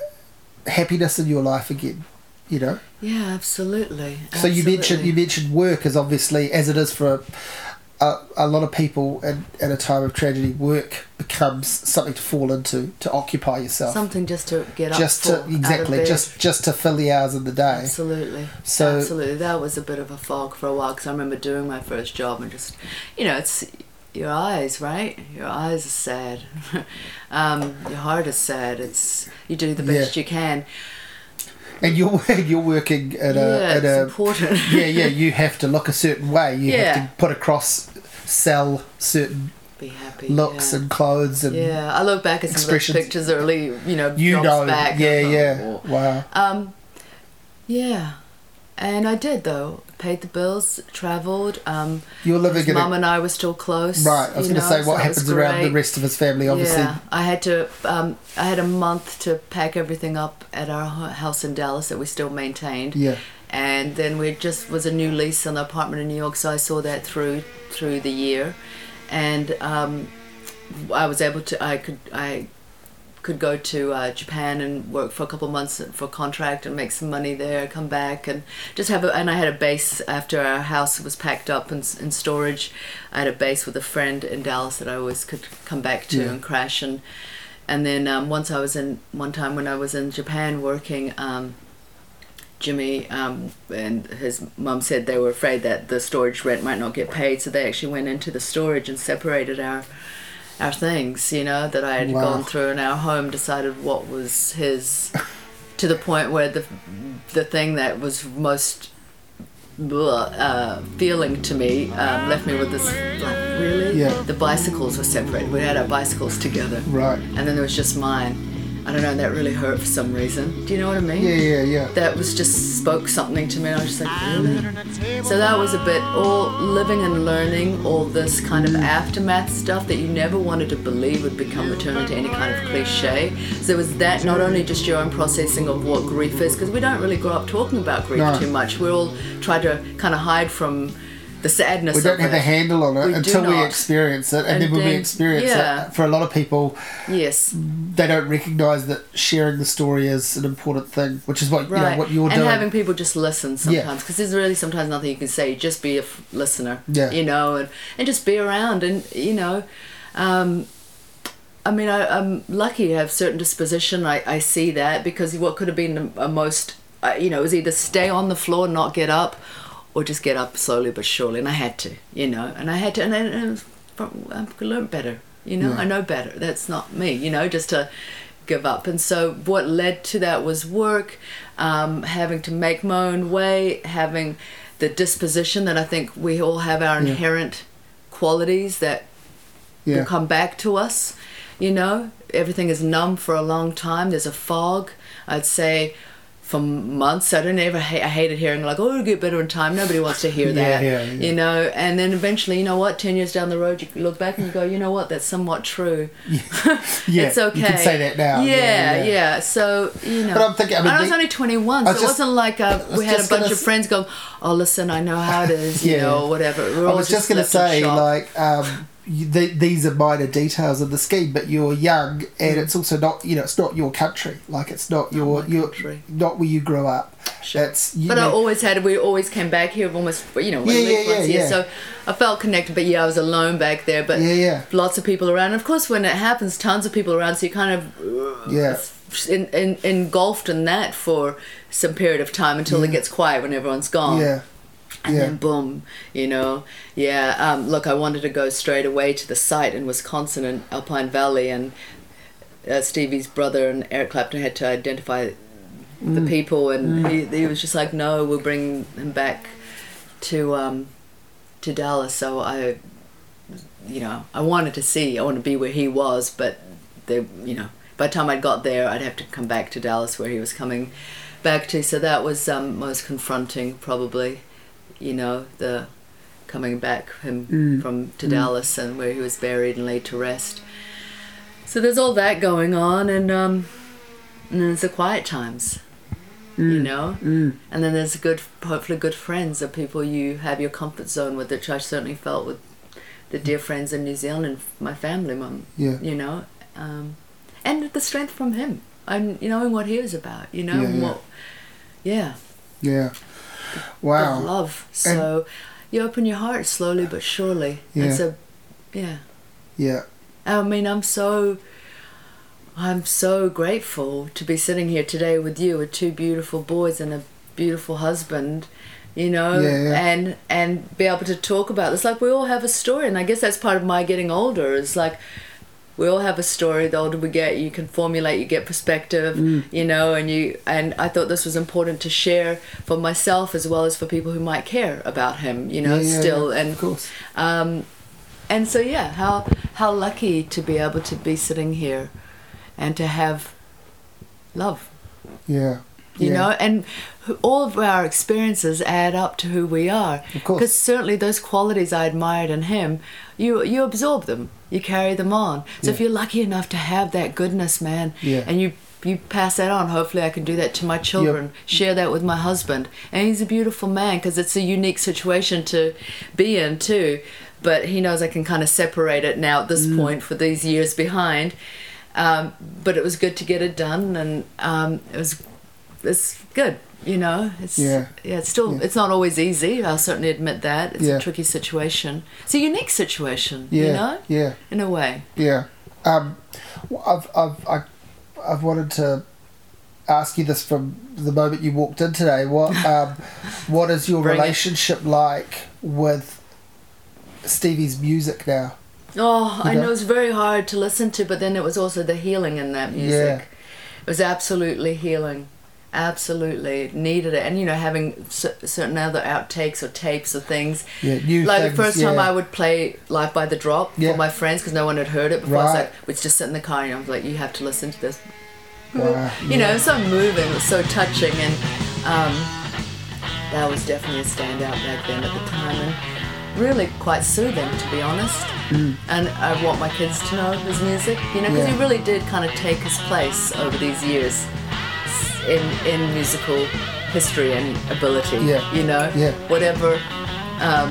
happiness in your life again? You know. Yeah, absolutely. So you mentioned Absolutely. you mentioned work as obviously as it is for a, a lot of people in, in a time of tragedy. Work becomes something to fall into to occupy yourself, something just to get up just to exactly just just to fill the hours of the day. Absolutely. So- Absolutely. That was a bit of a fog for a while because I remember doing my first job and just, you know, it's your eyes, right? Your eyes are sad. um, your heart is sad. It's you do the best Yeah. you can. And you're you're working at a yeah, at a important. yeah yeah you have to look a certain way. You Yeah. have to put across sell certain Be happy. looks yeah. and clothes and yeah, I look back at some of those pictures early, you know, you know back. yeah yeah wow Um, yeah, and I did though. Paid the bills, travelled. Um, you're living in mum a and I were still close. right. I was going to say what was happens around the rest of his family. Obviously, Yeah, I had to. Um, I had a month to pack everything up at our house in Dallas that we still maintained. yeah. And then we just was a new lease on the apartment in New York, so I saw that through through the year, and um, I was able to. I could. I could go to uh, Japan and work for a couple months for a contract and make some money there, come back and just have a, and I had a base after our house was packed up in, in storage. I had a base with a friend in Dallas that I always could come back to Yeah. and crash and and then um, once I was in one time when I was in Japan working. Um, Jimmie um, and his mom said they were afraid that the storage rent might not get paid, so they actually went into the storage and separated our our things, you know, that I had Wow. gone through in our home, decided what was his, to the point where the the thing that was most uh, feeling to me um, left me with this like really Yeah. the bicycles were separated. We had our bicycles together, Right. and then there was just mine. I don't know. That really hurt for some reason. Do you know what I mean? Yeah, yeah, yeah. that was just spoke something to me. and I was just like, really? So that was a bit all living and learning all this kind of aftermath stuff that you never wanted to believe would become returned into any kind of cliche. So there was that, not only just your own processing of what grief is, because we don't really grow up talking about grief No. too much. We all try to kind of hide from the sadness we don't have it. a handle on it We until we experience it, and, And then when we experience yeah. it, for a lot of people, yes. they don't recognise that sharing the story is an important thing, which is what you know what you're and doing. having people just listen sometimes because there's really sometimes nothing you can say. Just be a f- listener. Yeah. You know, and, and just be around and you know, um, I mean, I, I'm lucky to have certain disposition. I, I see that because what could have been a, a most, uh, you know, was either stay on the floor and not get up, or just get up slowly but surely. And I had to, you know, and I had to, and I, and it was from- I've learned better. You know, Yeah. I know better. That's not me. You know, just to give up. And so what led to that was work, um, having to make my own way, having the disposition that I think we all have our Yeah. inherent qualities that yeah, will come back to us. You know, everything is numb for a long time. There's a fog. I'd say for months. I don't ever hate. I hated hearing like, "Oh, it'll get better in time." Nobody wants to hear that. yeah, yeah. You know, and then eventually, you know what? Ten years down the road, you look back and you go, "You know what? That's somewhat true." yeah, it's okay. You can say that now. Yeah, yeah. So you know, But I'm thinking- I mean, I was only 21, so was it wasn't like uh, was we had a bunch of friends going, "Oh, listen, I know how it is," you know, or whatever. We're I was just going to say, like, um, you, the, these are minor details of the scheme, but you're young, and it's also not, you know, it's not your country. Like, it's not your, Mm. my your, country. not where you grew up. That's, you But I always had. We always came back here almost. You know, Yeah, yeah, yeah, year. yeah. So I felt connected. But yeah, I was alone back there. But Yeah, yeah. lots of people around. And of course, when it happens, tons of people around. So you kind of uh, Yeah. in, in, engulfed in that for some period of time until it gets quiet when everyone's gone. yeah, And yeah, then boom, you know, yeah. Um, look, I wanted to go straight away to the site in Wisconsin and Alpine Valley, and uh, Stevie's brother and Eric Clapton had to identify the Mm. people, and he, he was just like, "No, we'll bring him back to um, to Dallas." So I, you know, I wanted to see, I wanted to be where he was, but they, you know, by the time I got there, I'd have to come back to Dallas where he was coming back to. So that was um, most confronting, probably you know, the coming back him Mm. from to Dallas and where he was buried and laid to rest. So there's all that going on, and um, and then there's the quiet times, you know, mm, and then there's good, hopefully good friends, the people you have your comfort zone with, which I certainly felt with the dear friends in New Zealand my family, mum, yeah, you know, um, and the strength from him, and you knowing what he was about, you know, Yeah, yeah. what, yeah yeah. Wow. love. So you open your heart slowly but surely. Yeah. And so, yeah. Yeah, I mean, I'm so, I'm so grateful to be sitting here today with you, with two beautiful boys and a beautiful husband. You know, Yeah, yeah. and and be able to talk about this. Like we all have a story, and I guess that's part of my getting older. Is like we all have a story. The older we get, you can formulate, you get perspective, Mm. you know, and you and I thought this was important to share for myself as well as for people who might care about him, you know, Yeah, still yeah, and of course. um, and so yeah, how how lucky to be able to be sitting here, and to have love, Yeah, you yeah. know, and all of our experiences add up to who we are. Of course. Because certainly those qualities I admired in him, you you absorb them, you carry them on. So if you're lucky enough to have that goodness, man, Yeah. and you you pass that on. Hopefully, I can do that to my children. Share that with my husband, and he's a beautiful man because it's a unique situation to be in too. But he knows I can kind of separate it now at Mm. this point for these years behind. Um, but it was good to get it done, and um, it was it's good. You know, it's Yeah. It's still Yeah. it's not always easy. I'll certainly admit that it's Yeah. a tricky situation. It's a unique situation. yeah, You know, yeah. in a way. Yeah. Um, I've, I've, I, I've wanted to ask you this from the moment you walked in today. What, um, what is your Bring it. relationship like with Stevie's music now? Oh, I You know know? it's very hard to listen to, but then it was also the healing in that music. Yeah. It was absolutely healing. Absolutely needed it, and you know, having c- certain other outtakes or tapes or things. Yeah, new like things, the first time yeah. I would play Life by the Drop Yeah. for my friends because no one had heard it before. I was Right. like, we'd just sit in the car and I was like, you have to listen to this. Wow, You know, it was so moving, it was so touching, and um, that was definitely a standout back then at the time, and really quite soothing, to be honest. And I want my kids to know his music, you know, because Mm. He really did kind of take his place over these years in in musical history and ability. Yeah. You know, Yeah. whatever um,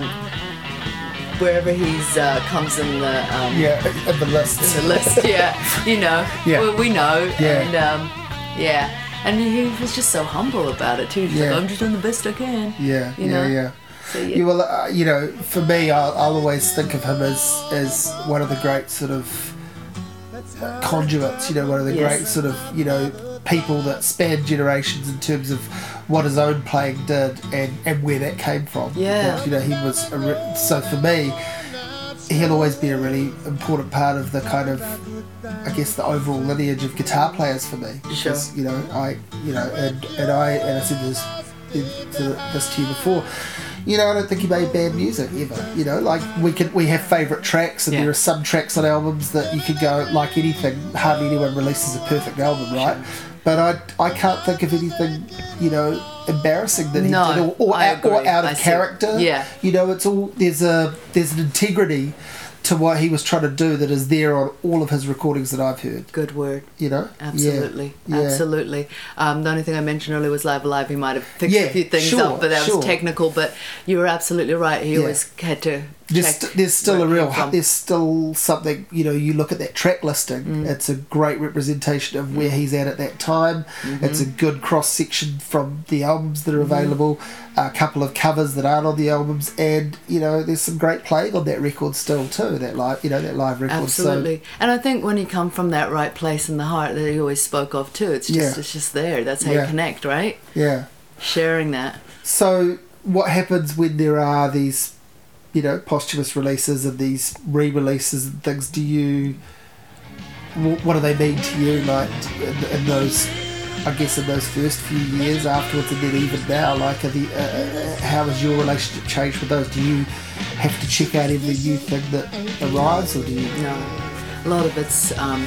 wherever he's uh, comes in the um, Yeah, in the list. in the list. Yeah, you know. Yeah. We, we know. Yeah. And um, yeah, and he was just so humble about it too. He's Yeah. like, I'm just doing the best I can. Yeah, You yeah, know? yeah. So yeah. Yeah, well, uh, you know, for me, I'll, I'll always think of him as as one of the great sort of uh, conduits. You know, one of the Yes. great sort of you know people that span generations in terms of what his own playing did and and where that came from. Yeah. That, you know, he was a re- so for me, he'll always be a really important part of the kind of. I guess the overall lineage of guitar players for me, Sure. because you know I, you know, and, and I and I said this to this to you before. You know, I don't think he made bad music ever. You know, like we can we have favourite tracks, and Yeah. there are some tracks on albums that you could go like anything. Hardly anyone releases a perfect album, right? But I I can't think of anything you know embarrassing that he No, did or, or, out, or out of I see. character. Yeah. You know, it's all there's a there's an integrity to what he was trying to do that is there on all of his recordings that I've heard. Good word. You know, Absolutely, Yeah. absolutely. Um, the only thing I mentioned earlier was Live Alive. He might have fixed Yeah, a few things sure, up, but that sure. was technical. But you were absolutely right. He Yeah. always had to. There's, st- there's still a real there's still something you know you look at that track listing Mm. it's a great representation of where he's at at that time Mm-hmm. it's a good cross section from the albums that are available a couple of covers that aren't on the albums and you know there's some great playing on that record still too that live you know that live record Absolutely, and I think when you come from that right place in the heart that he always spoke of too, it's just Yeah. it's just there. That's how Yeah. you connect, right? yeah Sharing that. So, what happens when there are these, you know, posthumous releases and these re-releases and things? Do you, what do they mean to you, like in, in those, I guess, in those first few years afterwards, and then even now? Like, are the, uh, uh, how has your relationship changed with those? Do you have to check out every new thing that arrives, or do you? No, a lot of it's um,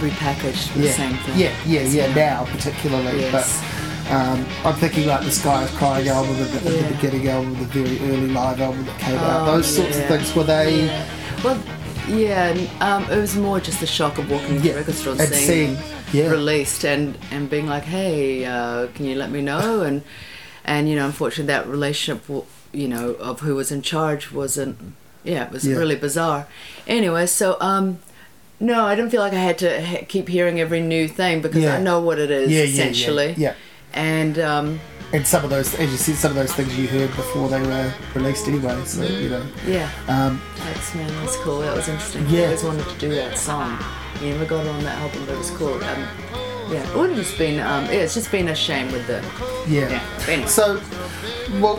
repackaged. The yeah, same thing. yeah, yeah, yeah. So, Now, particularly, Yes. but. Um, I'm thinking like the Sky is Crying album and the, Yeah. the beginning album, the very early live album that came out. Oh, Those sorts yeah. of things were they? Yeah. Well, yeah, um, it was more just the shock of walking into Yeah, the record store and and seeing, yeah. released and and being like, hey, uh, can you let me know? And and you know, unfortunately, that relationship, you know, of who was in charge wasn't. Yeah, it was really bizarre. Anyway, so um. No, I didn't feel like I had to ha- keep hearing every new thing because. I know what it is Yeah, yeah, essentially. yeah, And um, And some of those, as you said, some of those things you heard before they were released anyway. So you know, yeah, um, that's man, that's cool. That was interesting. Yeah. I always wanted to do that song. You never got it on that album, but it was cool. Um, yeah, it would have just been. Um, yeah, it's just been a shame with the. yeah. Yeah. anyway. So, well,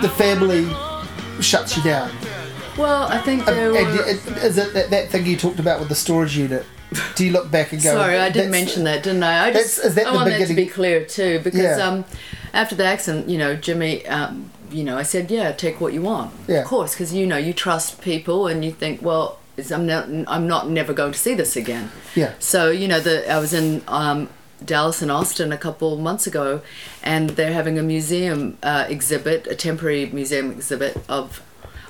the family shuts you down. well, I think Um, they and were. is it that, that thing you talked about with the storage unit? Do you look back and go? Sorry, I didn't mention that, didn't I? I just is that I want that to be clear too, because Yeah. um, after the accident, you know, Jimmie, um, you know, I said, yeah, take what you want, Yeah. of course, because you know, you trust people, and you think, well, I'm not, I'm not never going to see this again. Yeah. So you know, the I was in um, Dallas and Austin a couple months ago, and they're having a museum uh, exhibit, a temporary museum exhibit of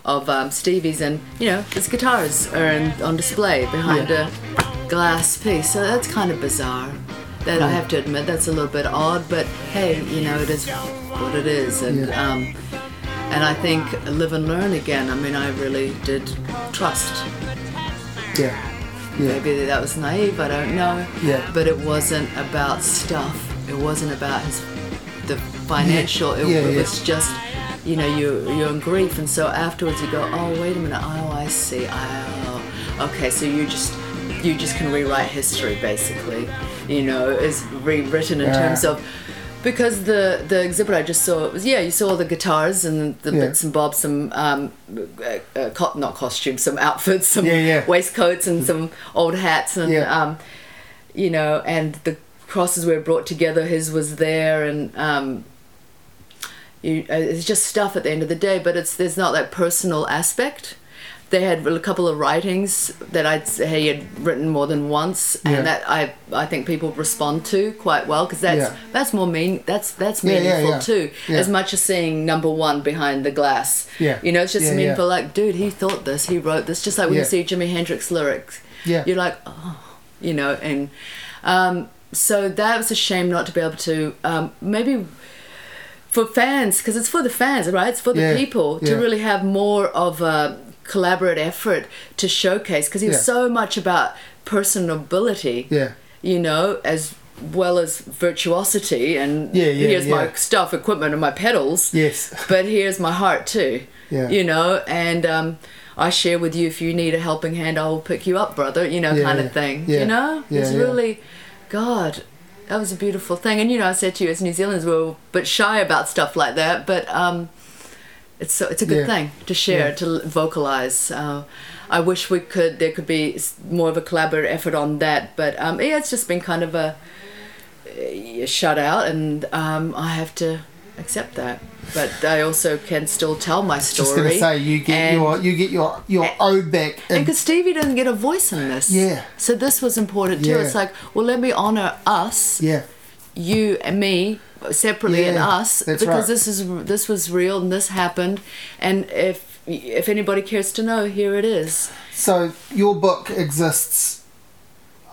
of um, Stevie's, and you know, his guitars are in, on display behind Yeah. a glass piece. So that's kind of bizarre. That I have to admit, that's a little bit odd, but hey, you know, it is what it is, and Yeah. um, and I think live and learn again. I mean, I really did trust Yeah. Yeah. Maybe that was naive, I don't know. Yeah. But it wasn't about stuff. It wasn't about his the financial. It, Yeah, it was just, you know, you you're in grief, and so afterwards you go, oh wait a minute, oh I see, oh okay, so you just you just can rewrite history basically, you know, is rewritten in Yeah. terms of. Because the the exhibit I just saw it was yeah you saw all the guitars and the Yeah. bits and bobs some um uh, uh, co- not costumes some outfits some Yeah, yeah. waistcoats and some old hats and um, you know, and the crosses were brought together. His was there, and um, you, uh, it's just stuff at the end of the day. But it's there's not that personal aspect. They had a couple of writings that I'd say he had written more than once, and Yeah. that I I think people respond to quite well because that's Yeah. that's more mean that's that's meaningful yeah. too, as much as seeing number one behind the glass. Yeah. you know, it's just meaningful. Like, dude, he thought this, he wrote this. Just like when you see Jimi Hendrix lyrics, Yeah. you're like, oh, you know, and um, so that was a shame not to be able to um, maybe for fans because it's for the fans right it's for the Yeah, people to yeah. really have more of a collaborate effort to showcase because he was Yeah. so much about personability Yeah. you know as well as virtuosity and Yeah, yeah, here's my yeah. stuff equipment and my pedals Yes. but here's my heart too Yeah. you know and um I share with you if you need a helping hand, I will pick you up, brother. You know, kind of thing. You know, it's really, God, that was a beautiful thing. And you know, I said to you, as New Zealanders, we're a bit shy about stuff like that, but um, it's so, it's a good Yeah. thing to share, Yeah. to vocalize. Uh, I wish we could. There could be more of a collaborative effort on that, but um, yeah, it's just been kind of a, a shut out, and um, I have to accept that. But I also can still tell my story. Just gonna say you get and- your you get your your own back. and because Stevie doesn't get a voice in this. Yeah. So this was important too. Yeah. It's like, well, let me honor us, yeah. you and me separately, and us because right. this is this was real and this happened. And if if anybody cares to know, here it is. So your book exists.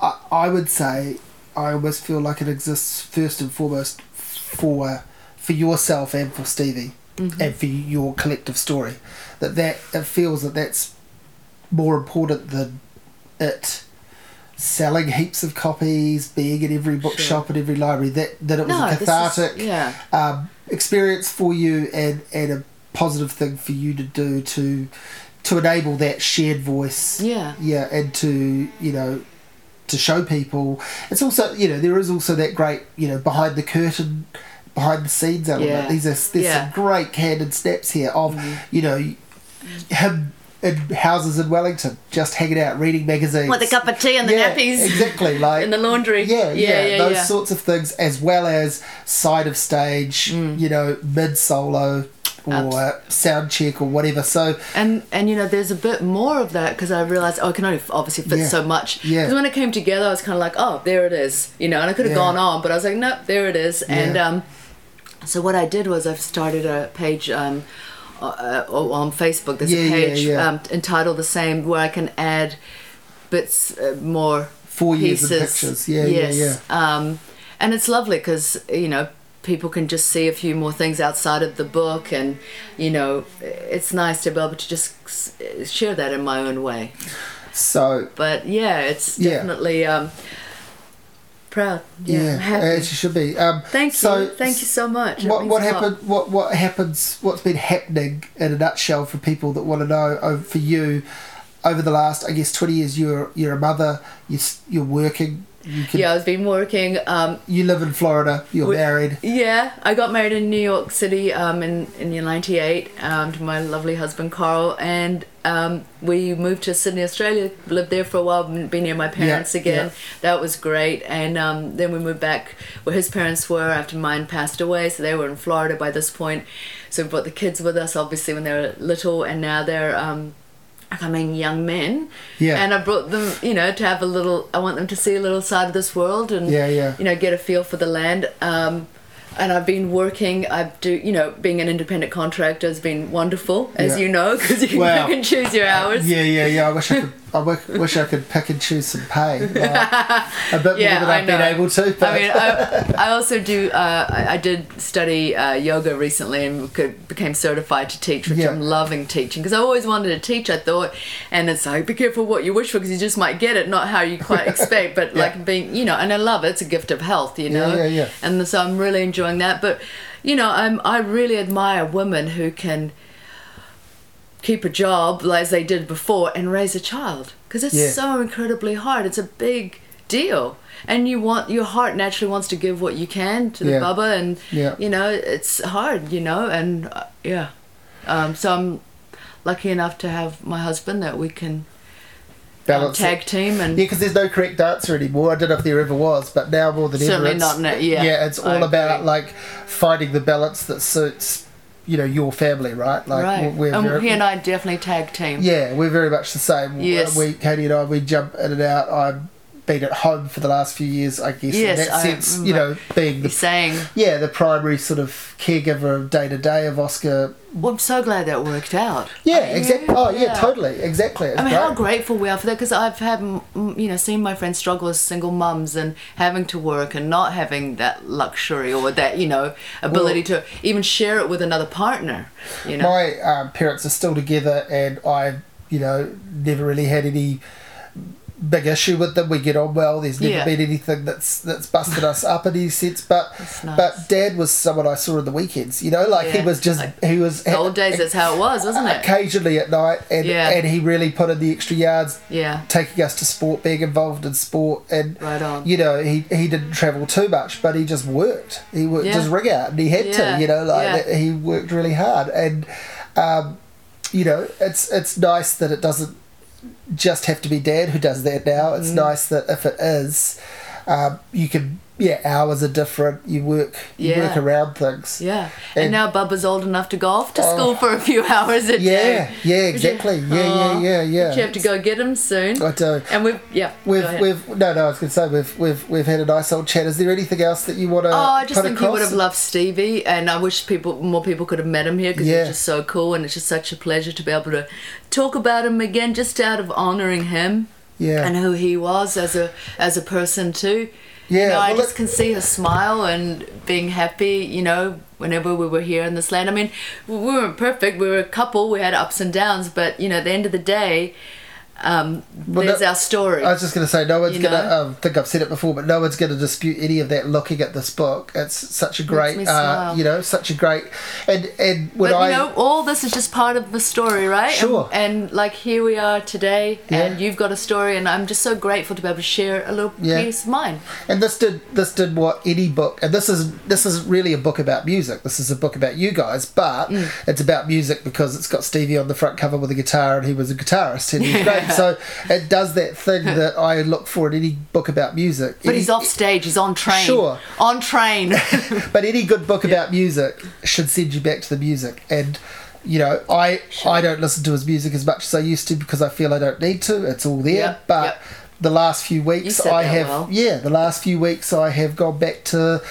I, I would say I almost feel like it exists first and foremost for for yourself and for Stevie and for your collective story. That that it feels that that's more important than it selling heaps of copies, being at every bookshop and every library. That that it was No, a this is- cathartic yeah. um, experience for you and and a positive thing for you to do to to enable that shared voice Yeah. yeah and to you know to show people it's also you know there is also that great you know behind the curtain behind the scenes element Yeah. these are there's Yeah. some great candid snaps here of you know him in houses in Wellington just hanging out reading magazines With a cup of tea and the yeah, nappies. exactly like In the laundry. yeah, yeah, Yeah, yeah, those yeah. sorts of things, as well as side of stage, Mm. you know, mid solo or sound check or whatever. So And and you know, there's a bit more of that because I realized oh, it can only obviously fit Yeah. so much. Yeah. Because when it came together, I was kind of like, oh, there it is, you know. And I could have gone on, but I was like, no, there it is. And um, so what I did was I've started a page um, uh, uh, on Facebook. There's Yeah, a page yeah. Um, entitled the same where I can add bits uh, more Four years of pictures. Yeah, yeah, yes. Um, and it's lovely because you know people can just see a few more things outside of the book, and you know it's nice to be able to just share that in my own way. so But yeah, it's Yeah. definitely um, proud. Yeah, yeah, as you should be. Um, Thank so you, thank you so much. What what lot. happened? What what happens? What's been happening in a nutshell for people that want to know oh, for you over the last I guess twenty years? You're you're a mother. You're you're working. You can, Yeah, I've been working. Um, You live in Florida. You're We- married. Yeah, I got married in New York City um, in in '98 um, to my lovely husband Carl, and um, we moved to Sydney, Australia. Lived there for a while, been near my parents Yeah, again. yeah. That was great, and um, then we moved back where his parents were after mine passed away. So they were in Florida by this point. So we brought the kids with us, obviously when they were little, and now they're. Um, becoming young men Yeah. and i brought them you know to have a little i want them to see a little side of this world and Yeah, yeah. you know get a feel for the land um, and I've been working. I do, you know, being an independent contractor has been wonderful, as Yeah. you know, because you, can- can choose your uh, hours. Yeah, yeah, yeah. I wish I could. I wish, wish I could pick and choose some pay. Like, a bit Yeah, more than I've been able to. But I mean, I, I also do. Uh, I, I did study uh, yoga recently and could, became certified to teach, which Yeah. I'm loving teaching because I always wanted to teach. I thought, and it's like be careful what you wish for because you just might get it, not how you quite expect. But Yeah. like being, you know, and I love it. It's a gift of health, you know. yeah, yeah. And so I'm really enjoying that. But you know, I'm I really admire women who can keep a job like as they did before and raise a child because it's Yeah. so incredibly hard. It's a big deal, and you want your heart naturally wants to give what you can to the Yeah. bubba, and Yeah. you know it's hard, you know, and uh, yeah. Um, so I'm lucky enough to have my husband that we can um, balance tag team and Yeah, because there's no correct answer anymore. I don't know if there ever was, but now more than Certainly ever, it's, not yeah, yeah, it's all about like finding the balance that suits, you know, your family, right? Like right. we're and very, he and I definitely tag team. yeah, we're very much the same. Yes. We, Katie and I, we jump in and out. I'm been at home for the last few years, I guess. Yes, in that I sense, you know, being the saying, yeah the primary sort of caregiver of day to day of Oscar. well, I'm so glad that worked out. Yeah, exactly. Oh, yeah, totally, exactly. It's I mean, great. how grateful we are for that because I've had, you know, seen my friends struggle as single mums and having to work and not having that luxury or that, you know, ability to even share it with another partner, you know. My um, parents are still together, and I, you know, never really had any big issue with them. We get on well. There's never Yeah. been anything that's that's busted us up in any sense. But nice. but Dad was someone I saw on the weekends. You know, like he was just Like, he was the old days, that's how it was, wasn't it? occasionally at night, and Yeah. and he really put in the extra yards. Yeah. Taking us to sport, being involved in sport, and Right on. you know he, he didn't travel too much, but he just worked. He worked Yeah. his rig out, and he had Yeah. to. You know, like Yeah. he worked really hard, and um, you know it's it's nice that it doesn't just have to be dad who does that now. Mm. It's nice that if it is, um, you can yeah hours are different. You work you Yeah. work around things. Yeah. And, And- now Bubba's old enough to go off to school for a few hours a Oh. Yeah, day. yeah, Would you- exactly. Yeah, yeah, yeah, yeah. But you have to go get him soon. I do. And we've, yeah. We've we've no no I was going to say we've we've we've had a nice old chat. Is there anything else that you want to? Oh, I just think you would have loved Stevie, and I wish people, more people, could have met him here because Yeah. he's just so cool, and it's just such a pleasure to be able to talk about him again, just out of honouring him Yeah, and who he was as a as a person too. Yeah, you know, I just can see her smile and being happy. You know, whenever we were here in this land. I mean, we weren't perfect. We were a couple. We had ups and downs, but you know, at the end of the day, um, Well, there's no- our story. I was just going to say no one's going to. Um, think I've said it before, but no one's going to dispute any of that. Looking at this book, it's such a great, uh, you know, such a great, and and when but I you know, all this is just part of the story, right? Sure. And, and like here we are today, Yeah. and you've got a story, and I'm just so grateful to be able to share a little Yeah. piece of mine. and this did this did what any book, and this is this is really a book about music. This is a book about you guys, but Mm. it's about music because it's got Stevie on the front cover with a guitar, and he was a guitarist, and he's great. So it does that thing that I look for in any book about music. But Any- he's off stage. He's on train. Sure. On train. but any good book about music should send you back to the music and you know i i don't listen to his music as much as i used to because i feel i don't need to it's all there Yep, but yep. the last few weeks i have well. yeah the last few weeks i have gone back to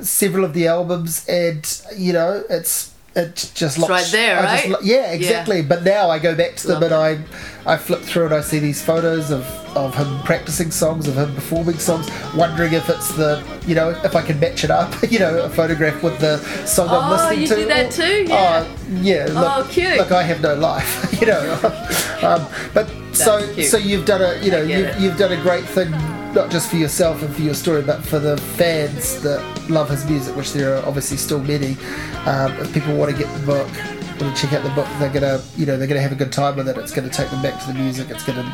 several of the albums and you know it's it just looks right there, just right? lo- yeah exactly but now i go back to them Love and i i flip through and i see these photos of of him practicing songs of him performing songs wondering if it's the you know if i can match it up you know a photograph with the song i'm Oh, listening you to do that too? Yeah. oh yeah look, Oh, cute. look i have no life you know um, but so cute. so you've done a you know you've, you've done a great thing not just for yourself and for your story but for the fans that love his music which there are obviously still many um, if people want to get the book want to check out the book they're gonna you know they're gonna have a good time with it it's gonna take them back to the music it's gonna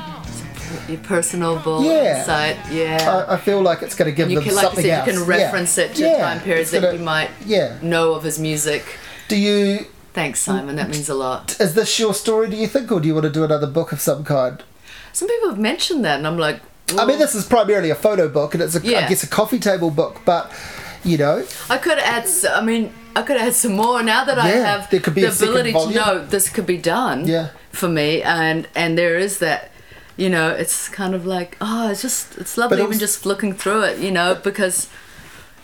Your personable Yeah. insight. Yeah. I, I feel like it's gonna give you them can, like you something said, else you can Yeah. reference it to Yeah. time periods that gonna- you might yeah know of his music. do you Thanks, Simon. That means a lot. is this your story do you think or do you want to do another book of some kind Some people have mentioned that, and I'm like, I mean, this is primarily a photo book, and it's a, I Yeah. guess a coffee table book. But you know, I could add. I mean, I could add some more now that I have there could be the ability to know this could be done. Yeah. For me, and and there is that. You know, it's kind of like oh, it's just it's lovely even just looking through it. You know, because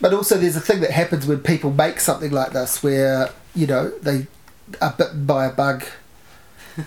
but also there's a thing that happens when people make something like this, where you know they uh, are bitten by a bug.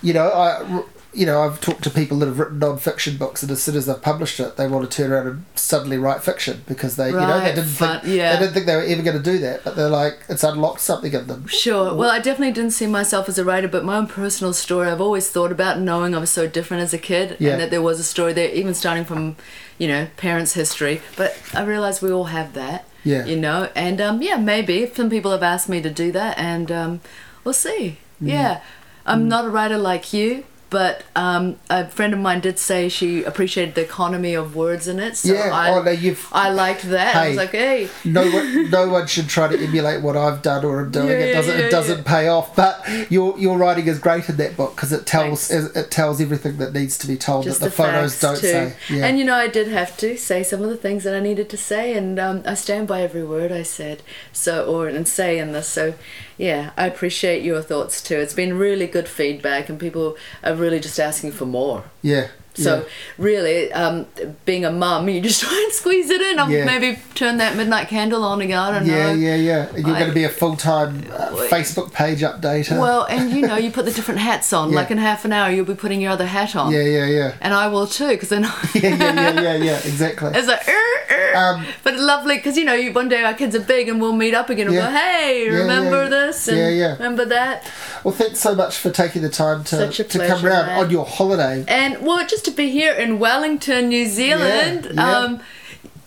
You know, I. You know, I've talked to people that have written non-fiction books, and as soon as they've published it, they want to turn around and suddenly write fiction because they, you know, they didn't fun- think yeah. they didn't think they were ever going to do that, but they're like, it's unlocked something in them. Sure. Well, I definitely didn't see myself as a writer, but my own personal story I've always thought about, knowing I was so different as a kid, Yeah. and that there was a story there, even starting from, you know, parents' history. But I realised we all have that. Yeah. You know, and um, yeah, maybe some people have asked me to do that, and um, we'll see. Mm. Yeah, I'm not a writer like you. But um, a friend of mine did say she appreciated the economy of words in it. So Yeah, I, oh, no, you've- I liked that. I Hey, was like, hey, no one, no one should try to emulate what I've done or am doing. Yeah, it doesn't, yeah, it doesn't pay off. But your your writing is great in that book because it tells Thanks. it, tells everything that needs to be told just that the, photos don't too. say. Yeah. And you know, I did have to say some of the things that I needed to say, and um, I stand by every word I said. So, or and say in this. So, yeah, I appreciate your thoughts too. It's been really good feedback, and people are really just asking for more. yeah, So Yeah. really, um, being a mum, you just try and squeeze it in. Or Yeah. maybe turn that midnight candle on again. I don't Yeah, know. yeah, yeah. And you're going to be a full time uh, Facebook page updater. Well, and you know, you put the different hats on. Yeah. Like in half an hour, you'll be putting your other hat on. yeah, yeah, yeah. And I will too, because then Yeah, yeah, yeah, yeah, yeah, exactly. it's like, "Er, er." Um, but lovely because you know, you, one day our kids are big and we'll meet up again and Yeah. go, hey, remember yeah. this? And Yeah, yeah. Remember that? Well, thanks so much for taking the time to, to come round on your holiday. And well, just to be here in Wellington, New Zealand, yeah. Um,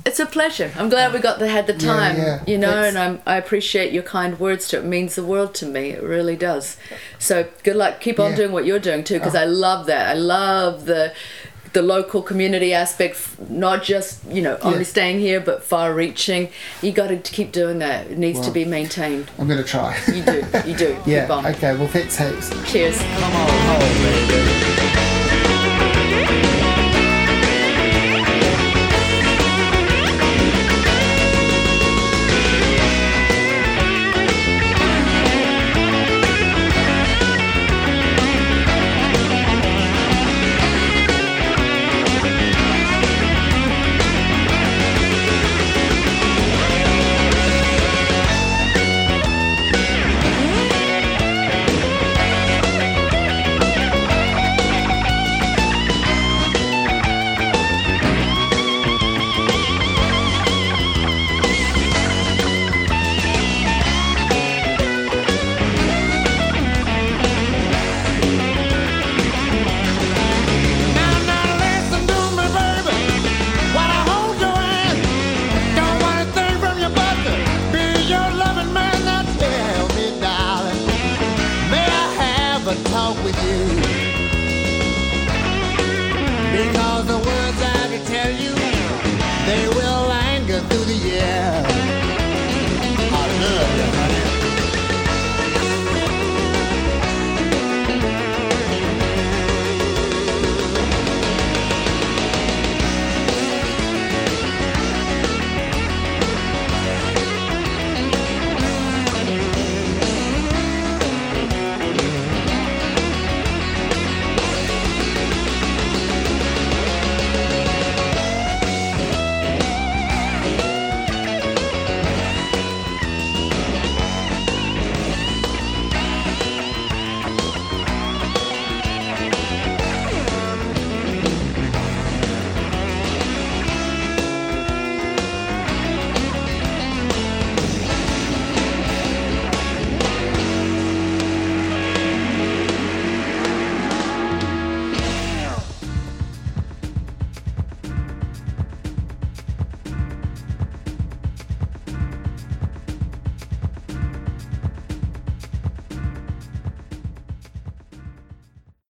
it's a pleasure. I'm glad we got the had the time, yeah. you know, Thanks. and I'm, I appreciate your kind words to it. It means the world to me. It really does. So good luck. Keep on Yeah. doing what you're doing too, because I love that. I love the the local community aspect, not just you know only Yeah. staying here, but far-reaching. You got to keep doing that. It needs to be maintained. I'm going to try. You do. You do. yeah, Keep on. okay. Well, thanks heaps. Cheers. Come on